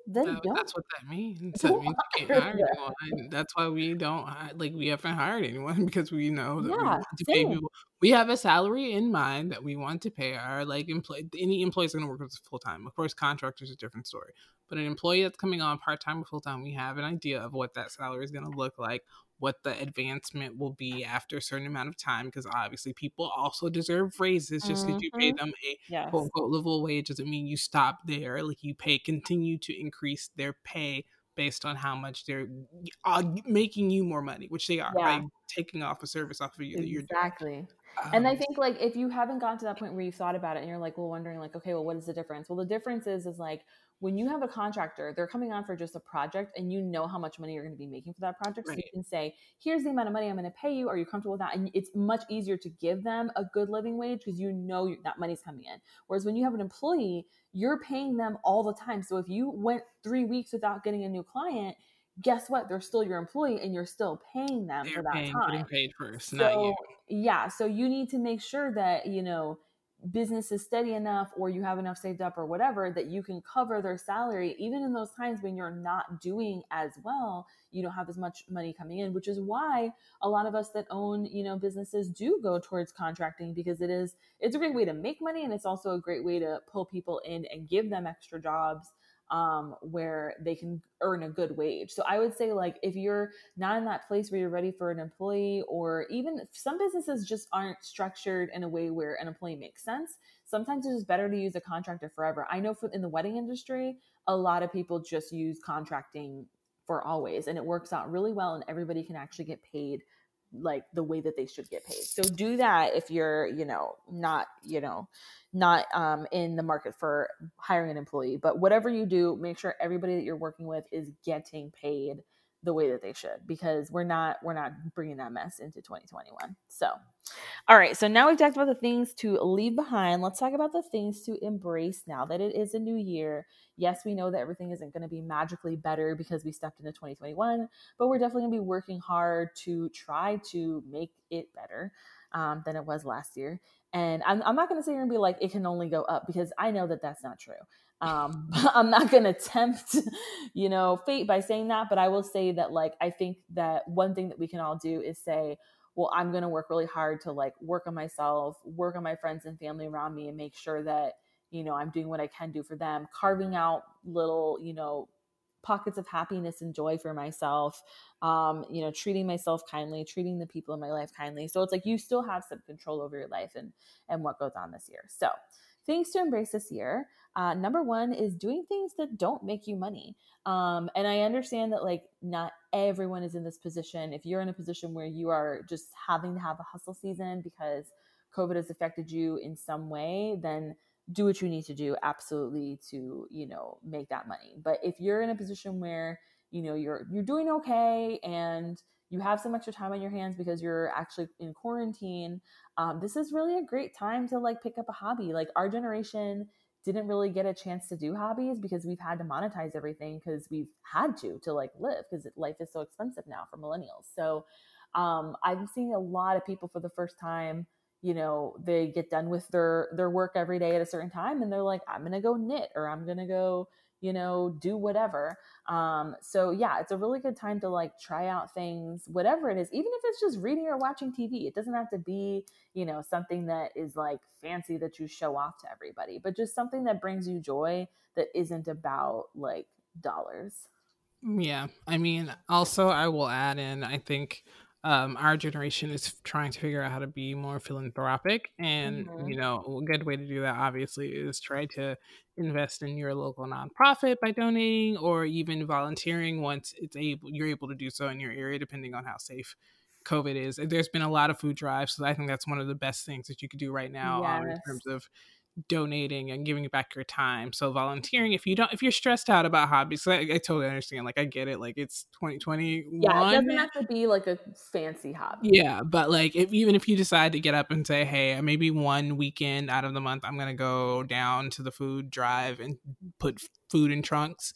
Speaker 2: then
Speaker 1: no, that's what that means. (laughs) That means you can't hire anyone. That's why we don't like we haven't hired anyone because we know that yeah, we want to same. pay people. We have a salary in mind that we want to pay our like employee. Any employee is going to work with us full time. Of course, contractors is a different story. But an employee that's coming on part time or full time, we have an idea of what that salary is going to look like, what the advancement will be after a certain amount of time because obviously people also deserve raises just because mm-hmm. you pay mm-hmm. them a yes. quote unquote livable wage doesn't mean you stop there like you pay continue to increase their pay based on how much they're uh, making you more money which they are yeah. by taking off a service off of you
Speaker 2: exactly um, and I um think like if you haven't gotten to that point where you've thought about it and you're like, well, wondering like, okay, well, what is the difference? Well, the difference is is like when you have a contractor, they're coming on for just a project and you know how much money you're going to be making for that project. Right. So you can say, here's the amount of money I'm going to pay you. Are you comfortable with that? And it's much easier to give them a good living wage because you know that money's coming in. Whereas when you have an employee, you're paying them all the time. So if you went three weeks without getting a new client, guess what? They're still your employee and you're still paying them they're for that paying, time.
Speaker 1: paid first,
Speaker 2: so,
Speaker 1: not you.
Speaker 2: Yeah. So you need to make sure that, you know, business is steady enough or you have enough saved up or whatever that you can cover their salary even in those times when you're not doing as well you don't have as much money coming in which is why a lot of us that own you know businesses do go towards contracting because it is it's a great way to make money and it's also a great way to pull people in and give them extra jobs um, where they can earn a good wage. So I would say, like, if you're not in that place where you're ready for an employee, or even some businesses just aren't structured in a way where an employee makes sense, sometimes it's just better to use a contractor forever. I know for in the wedding industry, a lot of people just use contracting for always, and it works out really well, and everybody can actually get paid like the way that they should get paid. So do that if you're, you know, not, you know, not um, in the market for hiring an employee. But whatever you do, make sure everybody that you're working with is getting paid the way that they should because we're not we're not bringing that mess into 2021 so all right so now we've talked about the things to leave behind let's talk about the things to embrace now that it is a new year yes we know that everything isn't going to be magically better because we stepped into 2021 but we're definitely going to be working hard to try to make it better um, than it was last year and I'm, I'm not going to say you're going to be like, it can only go up because I know that that's not true. Um, (laughs) I'm not going to tempt, you know, fate by saying that. But I will say that, like, I think that one thing that we can all do is say, well, I'm going to work really hard to like work on myself, work on my friends and family around me, and make sure that, you know, I'm doing what I can do for them, carving out little, you know, pockets of happiness and joy for myself um, you know treating myself kindly treating the people in my life kindly. So it's like you still have some control over your life and and what goes on this year. So things to embrace this year uh, number one is doing things that don't make you money. Um, and i understand that like not everyone is in this position. If you're in a position where you are just having to have a hustle season because covid has affected you in some way then do what you need to do absolutely to you know make that money. But if you're in a position where you know you're you're doing okay and you have some extra time on your hands because you're actually in quarantine um, this is really a great time to like pick up a hobby. Like our generation didn't really get a chance to do hobbies because we've had to monetize everything because we've had to to like live because life is so expensive now for millennials. So um, i'm seeing a lot of people for the first time you know they get done with their their work every day at a certain time and they're like i'm gonna go knit or i'm gonna go you know do whatever um so yeah it's a really good time to like try out things whatever it is even if it's just reading or watching tv it doesn't have to be you know something that is like fancy that you show off to everybody but just something that brings you joy that isn't about like dollars.
Speaker 1: Yeah i mean also i will add in i think um, our generation is trying to figure out how to be more philanthropic. And, mm-hmm. you know, a good way to do that, obviously, is try to invest in your local nonprofit by donating or even volunteering once it's able you're able to do so in your area, depending on how safe COVID is. There's been a lot of food drives, so I think that's one of the best things that you could do right now um, in terms of donating and giving back your time. So volunteering if you don't if you're stressed out about hobbies, I, I, totally understand. Like I get it. Like it's 2021.
Speaker 2: Yeah, it doesn't have to be like a fancy hobby.
Speaker 1: Yeah, but like if even if you decide to get up and say, hey, maybe one weekend out of the month I'm gonna go down to the food drive and put food in trunks.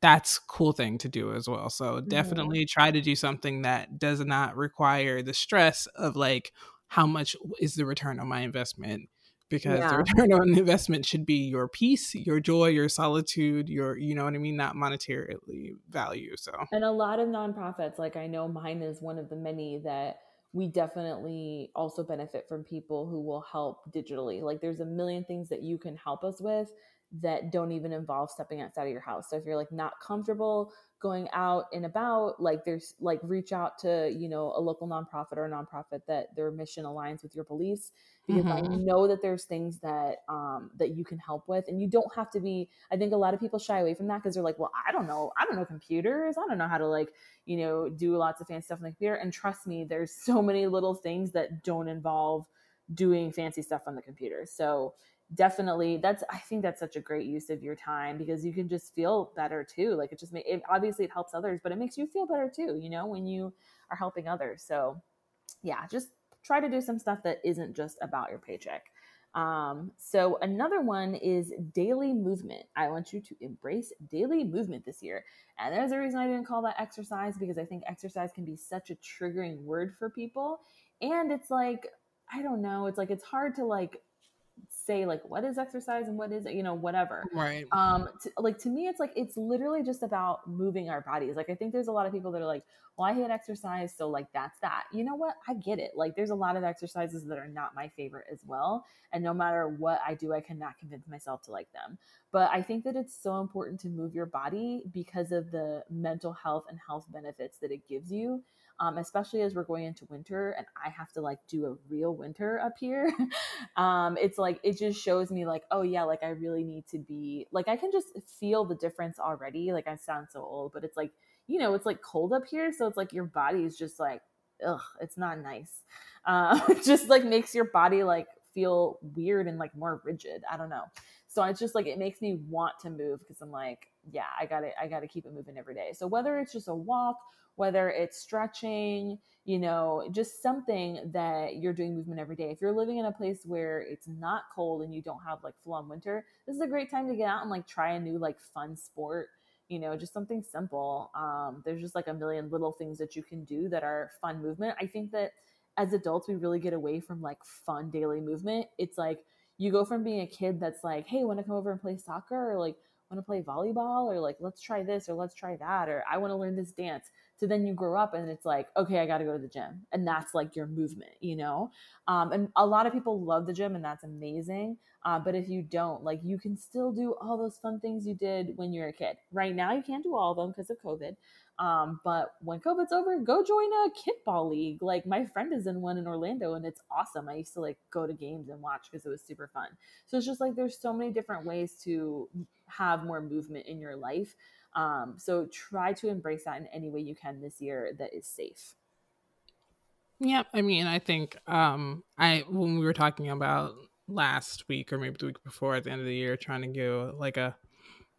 Speaker 1: That's cool thing to do as well. So mm-hmm. definitely mm-hmm. try to do something that does not require the stress of like how much is the return on my investment because yeah. the return (laughs) on investment should be your peace, your joy, your solitude, your you know what I mean, not monetarily value. So
Speaker 2: and a lot of nonprofits, like I know mine is one of the many that we definitely also benefit from people who will help digitally. Like there's a million things that you can help us with that don't even involve stepping outside of your house. So if you're like not comfortable going out and about like there's like reach out to you know a local nonprofit or a nonprofit that their mission aligns with your beliefs because mm-hmm. i know that there's things that um that you can help with and you don't have to be i think a lot of people shy away from that because they're like well i don't know i don't know computers i don't know how to like you know do lots of fancy stuff on the computer and trust me there's so many little things that don't involve doing fancy stuff on the computer so definitely that's i think that's such a great use of your time because you can just feel better too like it just make it, obviously it helps others but it makes you feel better too you know when you are helping others so yeah just try to do some stuff that isn't just about your paycheck um, so another one is daily movement. I want you to embrace daily movement this year. And there's a reason I didn't call that exercise because I think exercise can be such a triggering word for people. And it's like, I don't know, it's like it's hard to like say like what is exercise and what is it you know whatever.
Speaker 1: Right.
Speaker 2: Um to, like to me it's like it's literally just about moving our bodies. Like i think there's a lot of people that are like well i hate exercise so like that's that. You know what? I get it. Like there's a lot of exercises that are not my favorite as well and no matter what i do i cannot convince myself to like them. But i think that it's so important to move your body because of the mental health and health benefits that it gives you um, especially as we're going into winter and I have to like do a real winter up here. (laughs) um, it's like, it just shows me like, oh yeah, like I really need to be like, I can just feel the difference already. Like I sound so old, but it's like, you know, it's like cold up here. So it's like your body is just like, ugh, it's not nice. Uh, (laughs) it just like makes your body like feel weird and like more rigid. I don't know. So it's just like it makes me want to move because I'm like, yeah, I got to I got to keep it moving every day. So whether it's just a walk whether it's stretching, you know, just something that you're doing movement every day. If you're living in a place where it's not cold and you don't have like full on winter, this is a great time to get out and like try a new like fun sport, you know, just something simple. Um, there's just like a million little things that you can do that are fun movement. I think that as adults, we really get away from like fun daily movement. It's like you go from being a kid that's like, hey, want to come over and play soccer or like want to play volleyball or like let's try this or let's try that or I want to learn this dance so then you grow up and it's like okay i got to go to the gym and that's like your movement you know? Um, and a lot of people love the gym and that's amazing uh, but if you don't like you can still do all those fun things you did when you were a kid. Right now you can't do all of them because of covid um, but when COVID's over, go join a kickball league. Like my friend is in one in Orlando and it's awesome. I used to like go to games and watch because it was super fun. So it's just like there's so many different ways to have more movement in your life. Um, so try to embrace that in any way you can this year that is safe.
Speaker 1: Yeah, I mean, I think um, I when we were talking about last week or maybe the week before at the end of the year, trying to go like a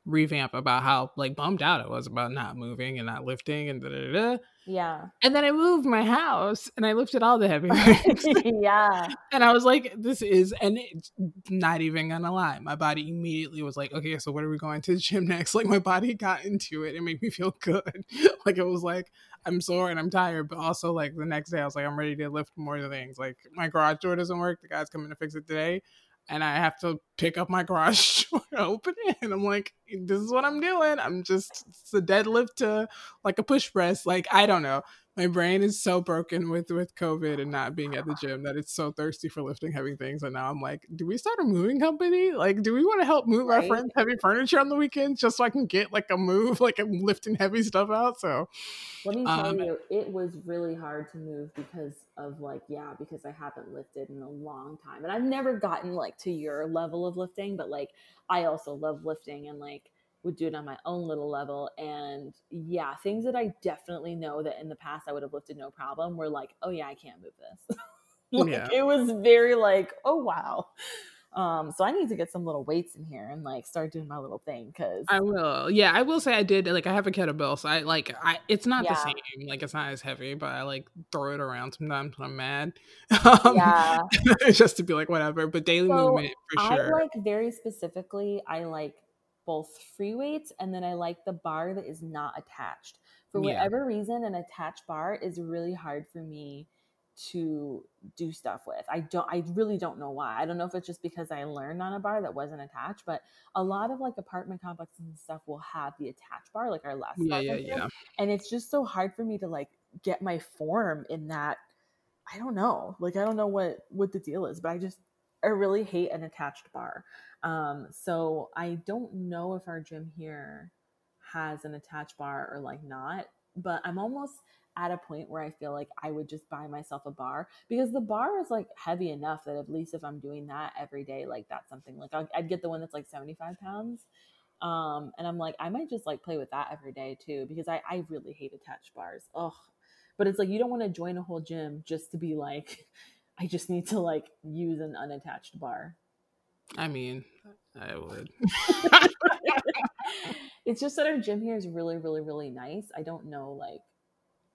Speaker 1: revamp about how like bummed out I was about not moving and not lifting and da da da.
Speaker 2: Yeah.
Speaker 1: And then I moved my house and I lifted all the heavy (laughs) things. (laughs)
Speaker 2: yeah.
Speaker 1: And I was like, this is, and it's not even gonna lie, my body immediately was like, okay, so what are we going to the gym next? (laughs) Like my body got into it. It made me feel good. like it was like, I'm sore and I'm tired, but also like the next day I was like, I'm ready to lift more things. Like my garage door doesn't work. The guy's coming to fix it today and I have to pick up my garage (laughs) door open it. And I'm like, this is what I'm doing. I'm just it's a deadlift to like a push press. Like, I don't know. My brain is so broken with with COVID and not being at the gym that it's so thirsty for lifting heavy things. And now I'm like, do we start a moving company? Like, do we want to help move right. our friends' heavy furniture on the weekends just so I can get like a move, like I'm lifting heavy stuff out? So
Speaker 2: let me tell um, you, it was really hard to move because of like, yeah, because I haven't lifted in a long time. And I've never gotten like to your level of lifting, but like I also love lifting and like would do it on my own little level. And yeah, things that I definitely know that in the past I would have lifted no problem were like, oh yeah, I can't move this. (laughs) like, yeah. It was very like, oh wow. Um, so I need to get some little weights in here and like start doing my little thing because
Speaker 1: I will. Yeah, I will say I did like I have a kettlebell, so I like I it's not yeah. the same, like it's not as heavy, but I like throw it around sometimes when I'm mad. (laughs) Um, yeah. (laughs) just to be like whatever. But daily so movement for sure.
Speaker 2: I like very specifically, I like both free weights and then I like the bar that is not attached. For whatever yeah. reason, an attached bar is really hard for me to do stuff with. I don't I really don't know why. I don't know if it's just because I learned on a bar that wasn't attached, but a lot of like apartment complexes and stuff will have the attached bar, like our last
Speaker 1: yeah, yeah, yeah.
Speaker 2: And it's just so hard for me to like get my form in that. I don't know. Like I don't know what what the deal is, but I just I really hate an attached bar. Um, so I don't know if our gym here has an attached bar or like not, but I'm almost at a point where I feel like I would just buy myself a bar because the bar is like heavy enough that at least if I'm doing that every day, like that's something like i would get the one that's like 75 pounds. Um, and I'm like, I might just like play with that every day too because I, I really hate attached bars. Ugh. But it's like you don't want to join a whole gym just to be like, I just need to like use an unattached bar.
Speaker 1: I mean, I would. (laughs)
Speaker 2: it's just that our gym here is really, really, really nice. I don't know like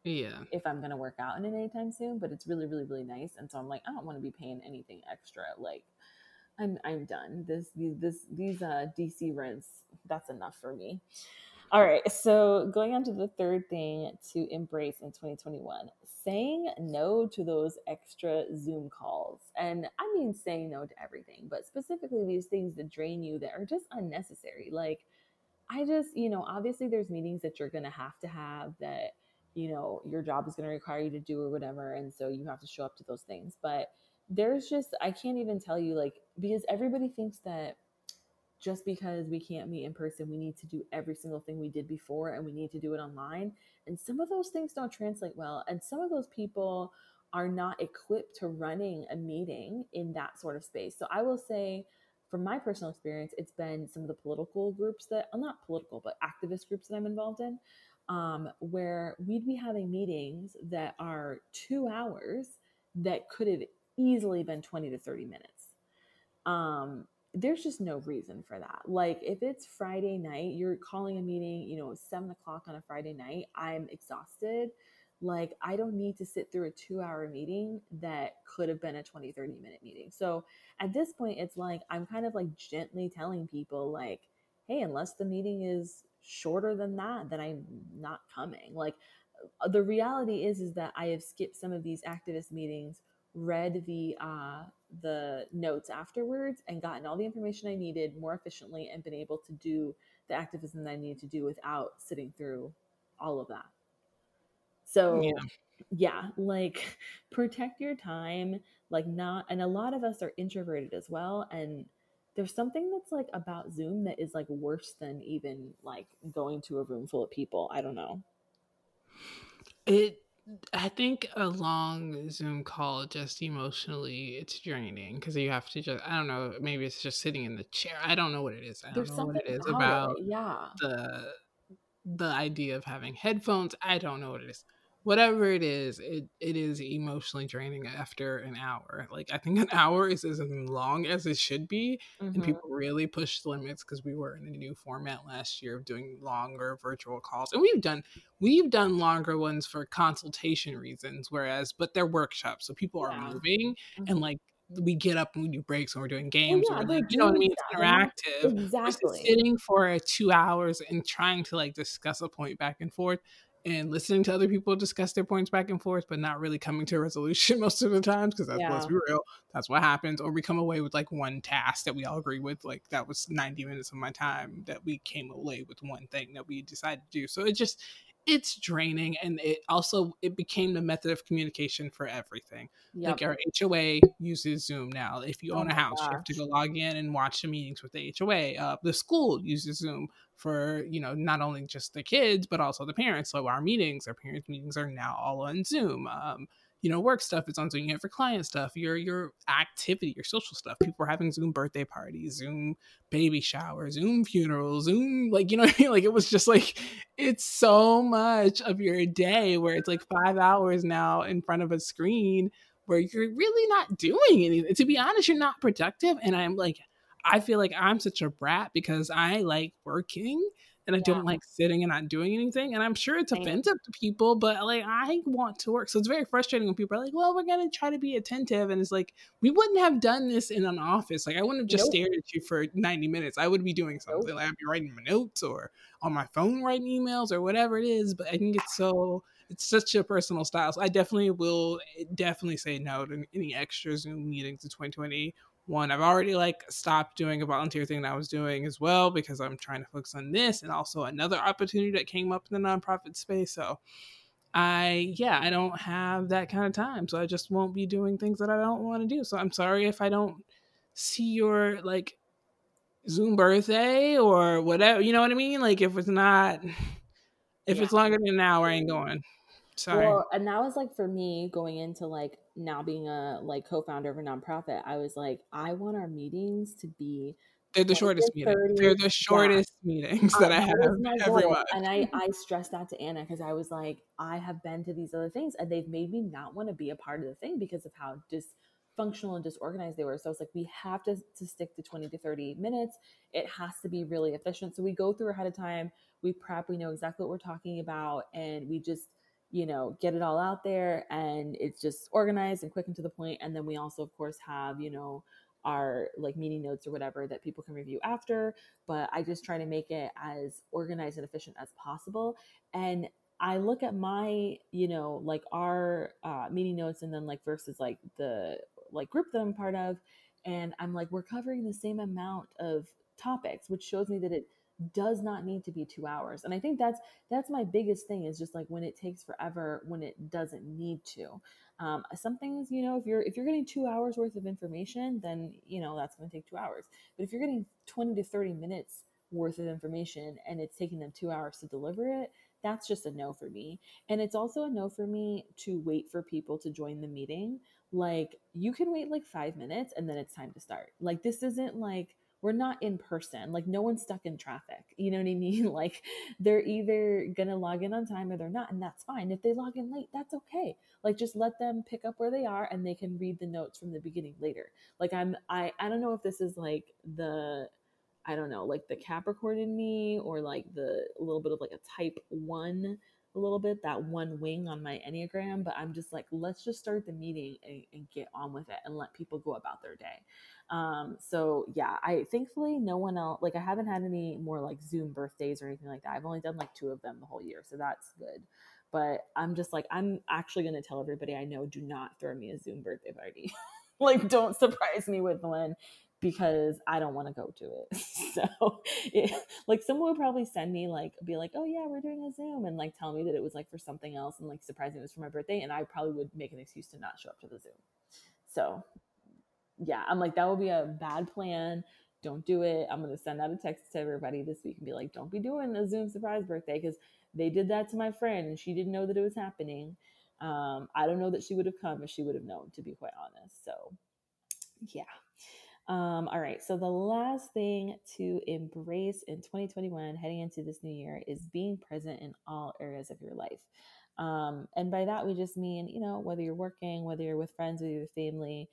Speaker 1: yeah.
Speaker 2: if i'm going to work out in it anytime soon but it's really really really nice. And so i'm like i don't want to be paying anything extra. Like i'm i'm done. This these this these uh dc rents that's enough for me. All right. So going on to the third thing to embrace in 2021 saying no to those extra zoom calls. And i mean saying no to everything but specifically these things that drain you that are just unnecessary. Like i just you know obviously there's meetings that you're going to have to have that you know your job is going to require you to do or whatever and so you have to show up to those things. But there's just i can't even tell you like because everybody thinks that just because we can't meet in person we need to do every single thing we did before and we need to do it online. And some of those things don't translate well. And some of those people are not equipped to running a meeting in that sort of space. So i will say from my personal experience it's been some of the political groups that well, not political but activist groups that i'm involved in um, where we'd be having meetings that are two hours that could have easily been 20 to 30 minutes. Um, there's just no reason for that. Like if it's Friday night, you're calling a meeting, you know, seven o'clock on a Friday night, I'm exhausted. Like I don't need to sit through a two hour meeting that could have been a 20, 30 minute meeting. So at this point, it's like I'm kind of like gently telling people, like, hey, unless the meeting is shorter than that, then I'm not coming. Like uh, the reality is is that I have skipped some of these activist meetings, read the uh, the notes afterwards, and gotten all the information I needed more efficiently, and been able to do the activism that I needed to do without sitting through all of that. So yeah. yeah, like (laughs) protect your time. Like not, and a lot of us are introverted as well, and there's something that's like about Zoom that is like worse than even like going to a room full of people. I don't know.
Speaker 1: It I think a long Zoom call just emotionally it's draining because you have to just I don't know maybe it's just sitting in the chair I don't know what it is I don't There's know what it is about, about
Speaker 2: it. yeah
Speaker 1: the the idea of having headphones I don't know what it is whatever it is, it, it is emotionally draining after an hour. Like I think an (laughs) hour is as long as it should be, mm-hmm. and people really push the limits because we were in a new format last year of doing longer virtual calls, and we've done we've done longer ones for consultation reasons. Whereas, but they're workshops, so people yeah. are moving mm-hmm. and like we get up and we do breaks and we're doing games yeah, or like, you know what I mean? It's interactive.
Speaker 2: Exactly.
Speaker 1: Sitting for two hours and trying to like discuss a point back and forth and listening to other people discuss their points back and forth, but not really coming to a resolution (laughs) most of the times because that's yeah. let's be real, that's what happens. Or we come away with like one task that we all agree with, like that was 90 minutes of my time that we came away with one thing that we decided to do. So it just it's draining and it also it became the method of communication for everything. Yep. like our hoa uses zoom now. If you own oh a house gosh. you have to go log in and watch the meetings with the hoa uh, the school uses zoom for you know not only just the kids but also the parents. So our meetings our parents meetings are now all on zoom. Um, you know, work stuff it's on Zoom. You have your client stuff, your your activity, your social stuff. People are having Zoom birthday parties, Zoom baby showers, Zoom funerals, Zoom like you know (laughs) I mean? Like it was just like it's so much of your day where it's like five hours now in front of a screen where you're really not doing anything. To be honest, you're not productive. And I'm like, I feel like I'm such a brat because I like working and I yeah. don't like sitting and not doing anything. And I'm sure it's offensive to people, but like I want to work. So it's very frustrating when people are like, well, we're going to try to be attentive. And it's like, we wouldn't have done this in an office. Like I wouldn't have just nope. stared at you for 90 minutes. I would be doing something. Nope. Like I'd be writing my notes or on my phone writing emails or whatever it is. But I think it's so, it's such a personal style. So I definitely will eh, definitely say no to any extra Zoom meetings in 2020 one i've already like stopped doing a volunteer thing that i was doing as well because i'm trying to focus on this and also another opportunity that came up in the nonprofit space. So i yeah i don't have that kind of time so i just won't be doing things that i don't want to do. So i'm sorry if i don't see your like zoom birthday or whatever you know what i mean? Like if it's not if yeah. it's longer than an hour i ain't going sorry well
Speaker 2: and that was like for me going into like now being a like co-founder of a nonprofit, I was like, I want our meetings to be
Speaker 1: they're the shortest meetings. They're the shortest yeah. meetings that uh, I have every month.
Speaker 2: And I, (laughs) I stressed that to Anna because I was like, I have been to these other things and they've made me not want to be a part of the thing because of how dysfunctional and disorganized they were. So I was like, we have to, to stick to 20 to 30 minutes. It has to be really efficient. So we go through ahead of time, we prep, we know exactly what we're talking about, and we just you know, get it all out there and it's just organized and quick and to the point. And then we also, of course, have, you know, our like meeting notes or whatever that people can review after. But I just try to make it as organized and efficient as possible. And I look at my, you know, like our uh, meeting notes and then like versus like the like group that I'm part of. And I'm like, we're covering the same amount of topics, which shows me that it does not need to be two hours. And i think that's that's my biggest thing is just like when it takes forever when it doesn't need to. Um, some things you know if you're if you're getting two hours worth of information then you know that's going to take two hours. But if you're getting 20 to 30 minutes worth of information and it's taking them two hours to deliver it that's just a no for me. And it's also a no for me to wait for people to join the meeting. Like you can wait like five minutes and then it's time to start. Like this isn't like we're not in person. Like no one's stuck in traffic. You know what I mean? (laughs) Like they're either going to log in on time or they're not. And that's fine. If they log in late, that's okay. Like just let them pick up where they are and they can read the notes from the beginning later. Like I'm, I, I don't know if this is like the, I don't know, like the Capricorn in me or like the a little bit of like a type one a little bit, that one wing on my Enneagram, but I'm just like, let's just start the meeting and, and, get on with it and let people go about their day. Um, so yeah, I thankfully no one else like I haven't had any more like Zoom birthdays or anything like that. I've only done like two of them the whole year, so that's good. But I'm just like I'm actually gonna tell everybody I know do not throw me a Zoom birthday party. (laughs) like don't surprise me with one because I don't want to go to it. (laughs) so, it, like, someone would probably send me, like, be like, oh, yeah, we're doing a Zoom, and like tell me that it was like for something else and like surprising it was for my birthday. And I probably would make an excuse to not show up to the Zoom. So, yeah, I'm like, that would be a bad plan. Don't do it. I'm going to send out a text to everybody this week and be like, don't be doing a Zoom surprise birthday because they did that to my friend and she didn't know that it was happening. Um, I don't know that she would have come if she would have known, to be quite honest. So, yeah. Um, all right. So, the last thing to embrace in 2021, heading into this new year, is being present in all areas of your life. Um, and by that, we just mean, you know, whether you're working, whether you're with friends, with your family,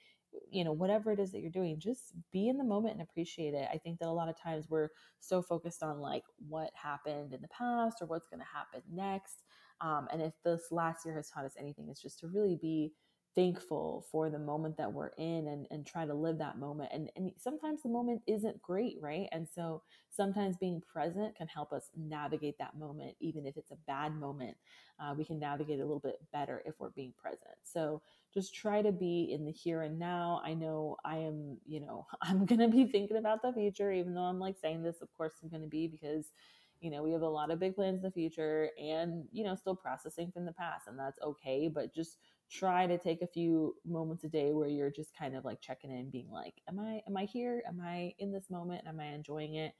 Speaker 2: you know whatever it is that you're doing just be in the moment and appreciate it i think that a lot of times we're so focused on like what happened in the past or what's going to happen next um, and if this last year has taught us anything it's just to really be thankful for the moment that we're in and, and try to live that moment. And, and sometimes the moment isn't great, right? And so sometimes being present can help us navigate that moment, even if it's a bad moment. Uh, we can navigate a little bit better if we're being present. So just try to be in the here and now. I know I am, you know, (laughs) I'm going to be thinking about the future, even though I'm like saying this, of course, I'm going to be because you know we have a lot of big plans in the future and you know still processing from the past and that's okay but just try to take a few moments a day where you're just kind of like checking in being like am i am i here am i in this moment am i enjoying it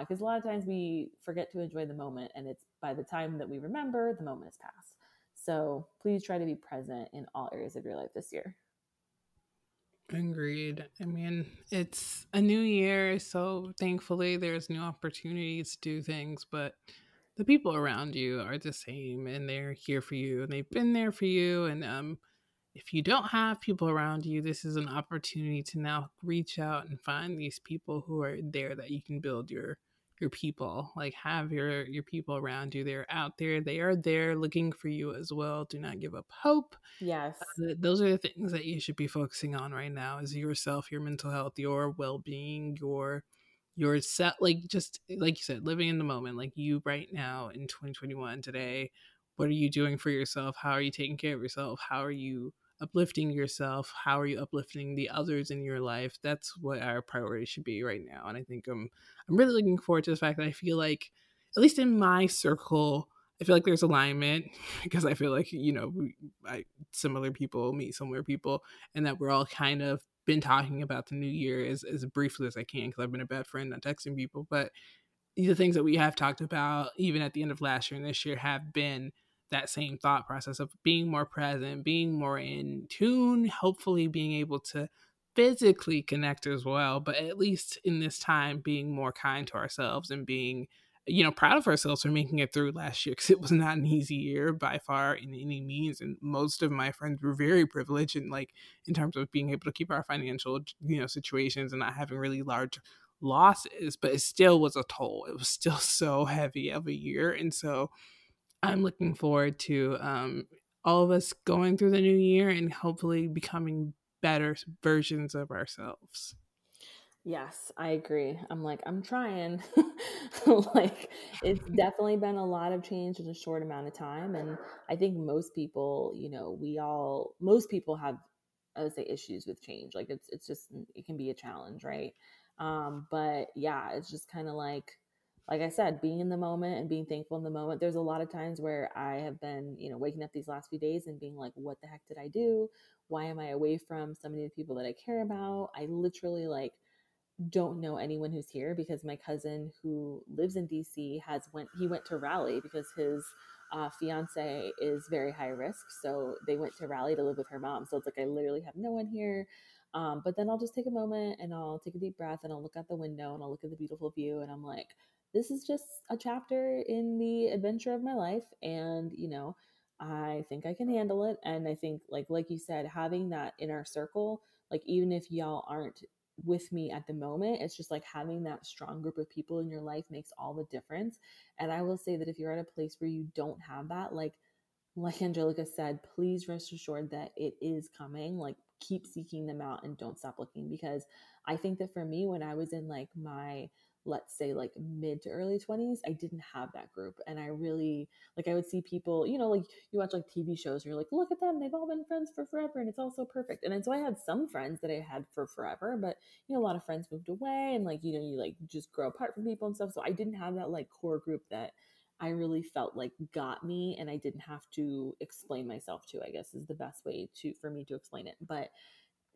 Speaker 2: because uh, a lot of times we forget to enjoy the moment and it's by the time that we remember the moment has passed So please try to be present in all areas of your life this year.
Speaker 1: Agreed. I mean, it's a new year, so thankfully there's new opportunities to do things, but the people around you are the same and they're here for you and they've been there for you and um if you don't have people around you, this is an opportunity to now reach out and find these people who are there that you can build your your people. Like have your your people around you. They're out there. They are there looking for you as well. Do not give up hope.
Speaker 2: Yes.
Speaker 1: Uh, those are the things that you should be focusing on right now is yourself, your mental health, your well-being, your your set like just like you said, living in the moment. Like you right now in 2021 today, what are you doing for yourself? How are you taking care of yourself? How are you uplifting yourself how are you uplifting the others in your life that's what our priority should be right now and i think i'm i'm really looking forward to the fact that i feel like at least in my circle i feel like there's alignment (laughs) because i feel like you know we, I, similar people meet similar people and that we're all kind of been talking about the new year as, as briefly as i can because i've been a bad friend not texting people but the things that we have talked about even at the end of last year and this year have been that same thought process of being more present, being more in tune, hopefully being able to physically connect as well, but at least in this time being more kind to ourselves and being you know proud of ourselves for making it through last year because it was not an easy year by far in any means and most of my friends were very privileged and like in terms of being able to keep our financial you know situations and not having really large losses but it still was a toll it was still (laughs) so heavy of a year and so I'm looking forward to um, all of us going through the new year and hopefully becoming better versions of ourselves.
Speaker 2: Yes, I agree. I'm like, I'm trying. (laughs) like, it's (laughs) definitely been a lot of change in a short amount of time. And I think most people, you know, we all, most people have, I would say, issues with change. Like, it's, it's just, it can be a challenge, right? Um, but yeah, it's just kind of like, like I said, being in the moment and being thankful in the moment. There's a lot of times where I have been, you know, waking up these last few days and being like, what the heck did I do? Why am I away from so many of the people that I care about? I literally like don't know anyone who's here because my cousin who lives in DC has went he went to Raleigh because his uh, fiance is very high risk. So they went to Raleigh to live with her mom. So it's like I literally have no one here. Um, but then I'll just take a moment and I'll take a deep breath and I'll look out the window and I'll look at the beautiful view and I'm like, this is just a chapter in the adventure of my life and you know i think i can handle it and i think like like you said having that inner circle like even if y'all aren't with me at the moment it's just like having that strong group of people in your life makes all the difference. And i will say that if you're at a place where you don't have that like like angelica said please rest assured that it is coming. Like keep seeking them out and don't stop looking because i think that for me when i was in like my let's say like mid to early 20s i didn't have that group and i really like i would see people you know like you watch like tv shows and you're like look at them they've all been friends for forever and it's all so perfect and then so i had some friends that i had for forever but you know a lot of friends moved away and like you know you like just grow apart from people and stuff so i didn't have that like core group that I really felt like got me and I didn't have to explain myself to, I guess is the best way to for me to explain it. But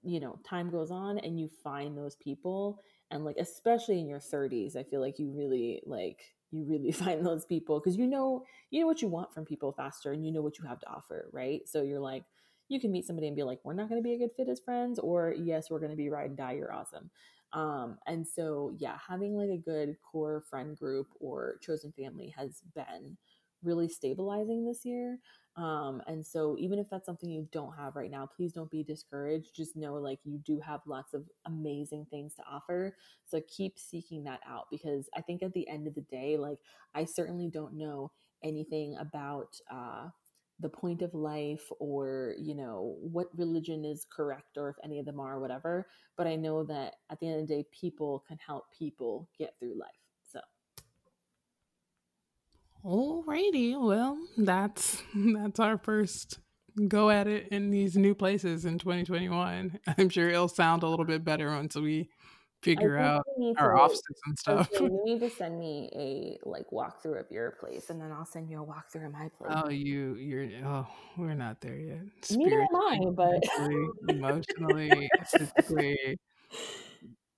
Speaker 2: you know, time goes on and you find those people and like especially in your 30s i feel like you really like you really (laughs) find those people because you know you know what you want from people faster and you know what you have to offer right? So you're like you can meet somebody and be like we're not going to be a good fit as friends or yes we're going to be ride and die you're awesome. Um, and so yeah having like a good core friend group or chosen family has been really stabilizing this year um, and so, even if that's something you don't have right now, please don't be discouraged. Just know like you do have lots of amazing things to offer. So, keep seeking that out because I think at the end of the day, like I certainly don't know anything about uh, the point of life or, you know, what religion is correct or if any of them are, whatever. But I know that at the end of the day, people can help people get through life.
Speaker 1: Alrighty, well, that's that's our first go at it in these new places in 2021. I'm sure it'll sound a little bit better once we figure out our offices and stuff.
Speaker 2: Okay, you (laughs) need to send me a like walkthrough of your place, and then I'll send you a walkthrough of my place.
Speaker 1: Oh, you, you're. Oh, we're not there yet.
Speaker 2: Neither am I, but
Speaker 1: emotionally, physically, (laughs)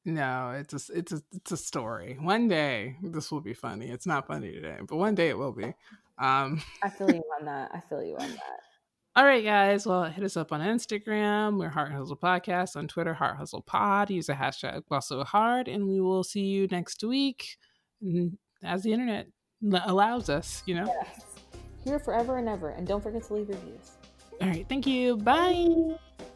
Speaker 1: no, it's a it's a it's a story. One day this will be funny. It's not funny today, but one day it will be. Um,
Speaker 2: I feel you on that. I feel you on that. (laughs)
Speaker 1: All right, guys. Well, hit us up on Instagram. We're Heart Hustle Podcast. On Twitter, Heart Hustle Pod. Use the hashtag Bustle Hard, and we will see you next week as the internet allows us, you know?
Speaker 2: Yes. Here forever and ever. And don't forget to leave reviews.
Speaker 1: All right. Thank you. Bye. Bye.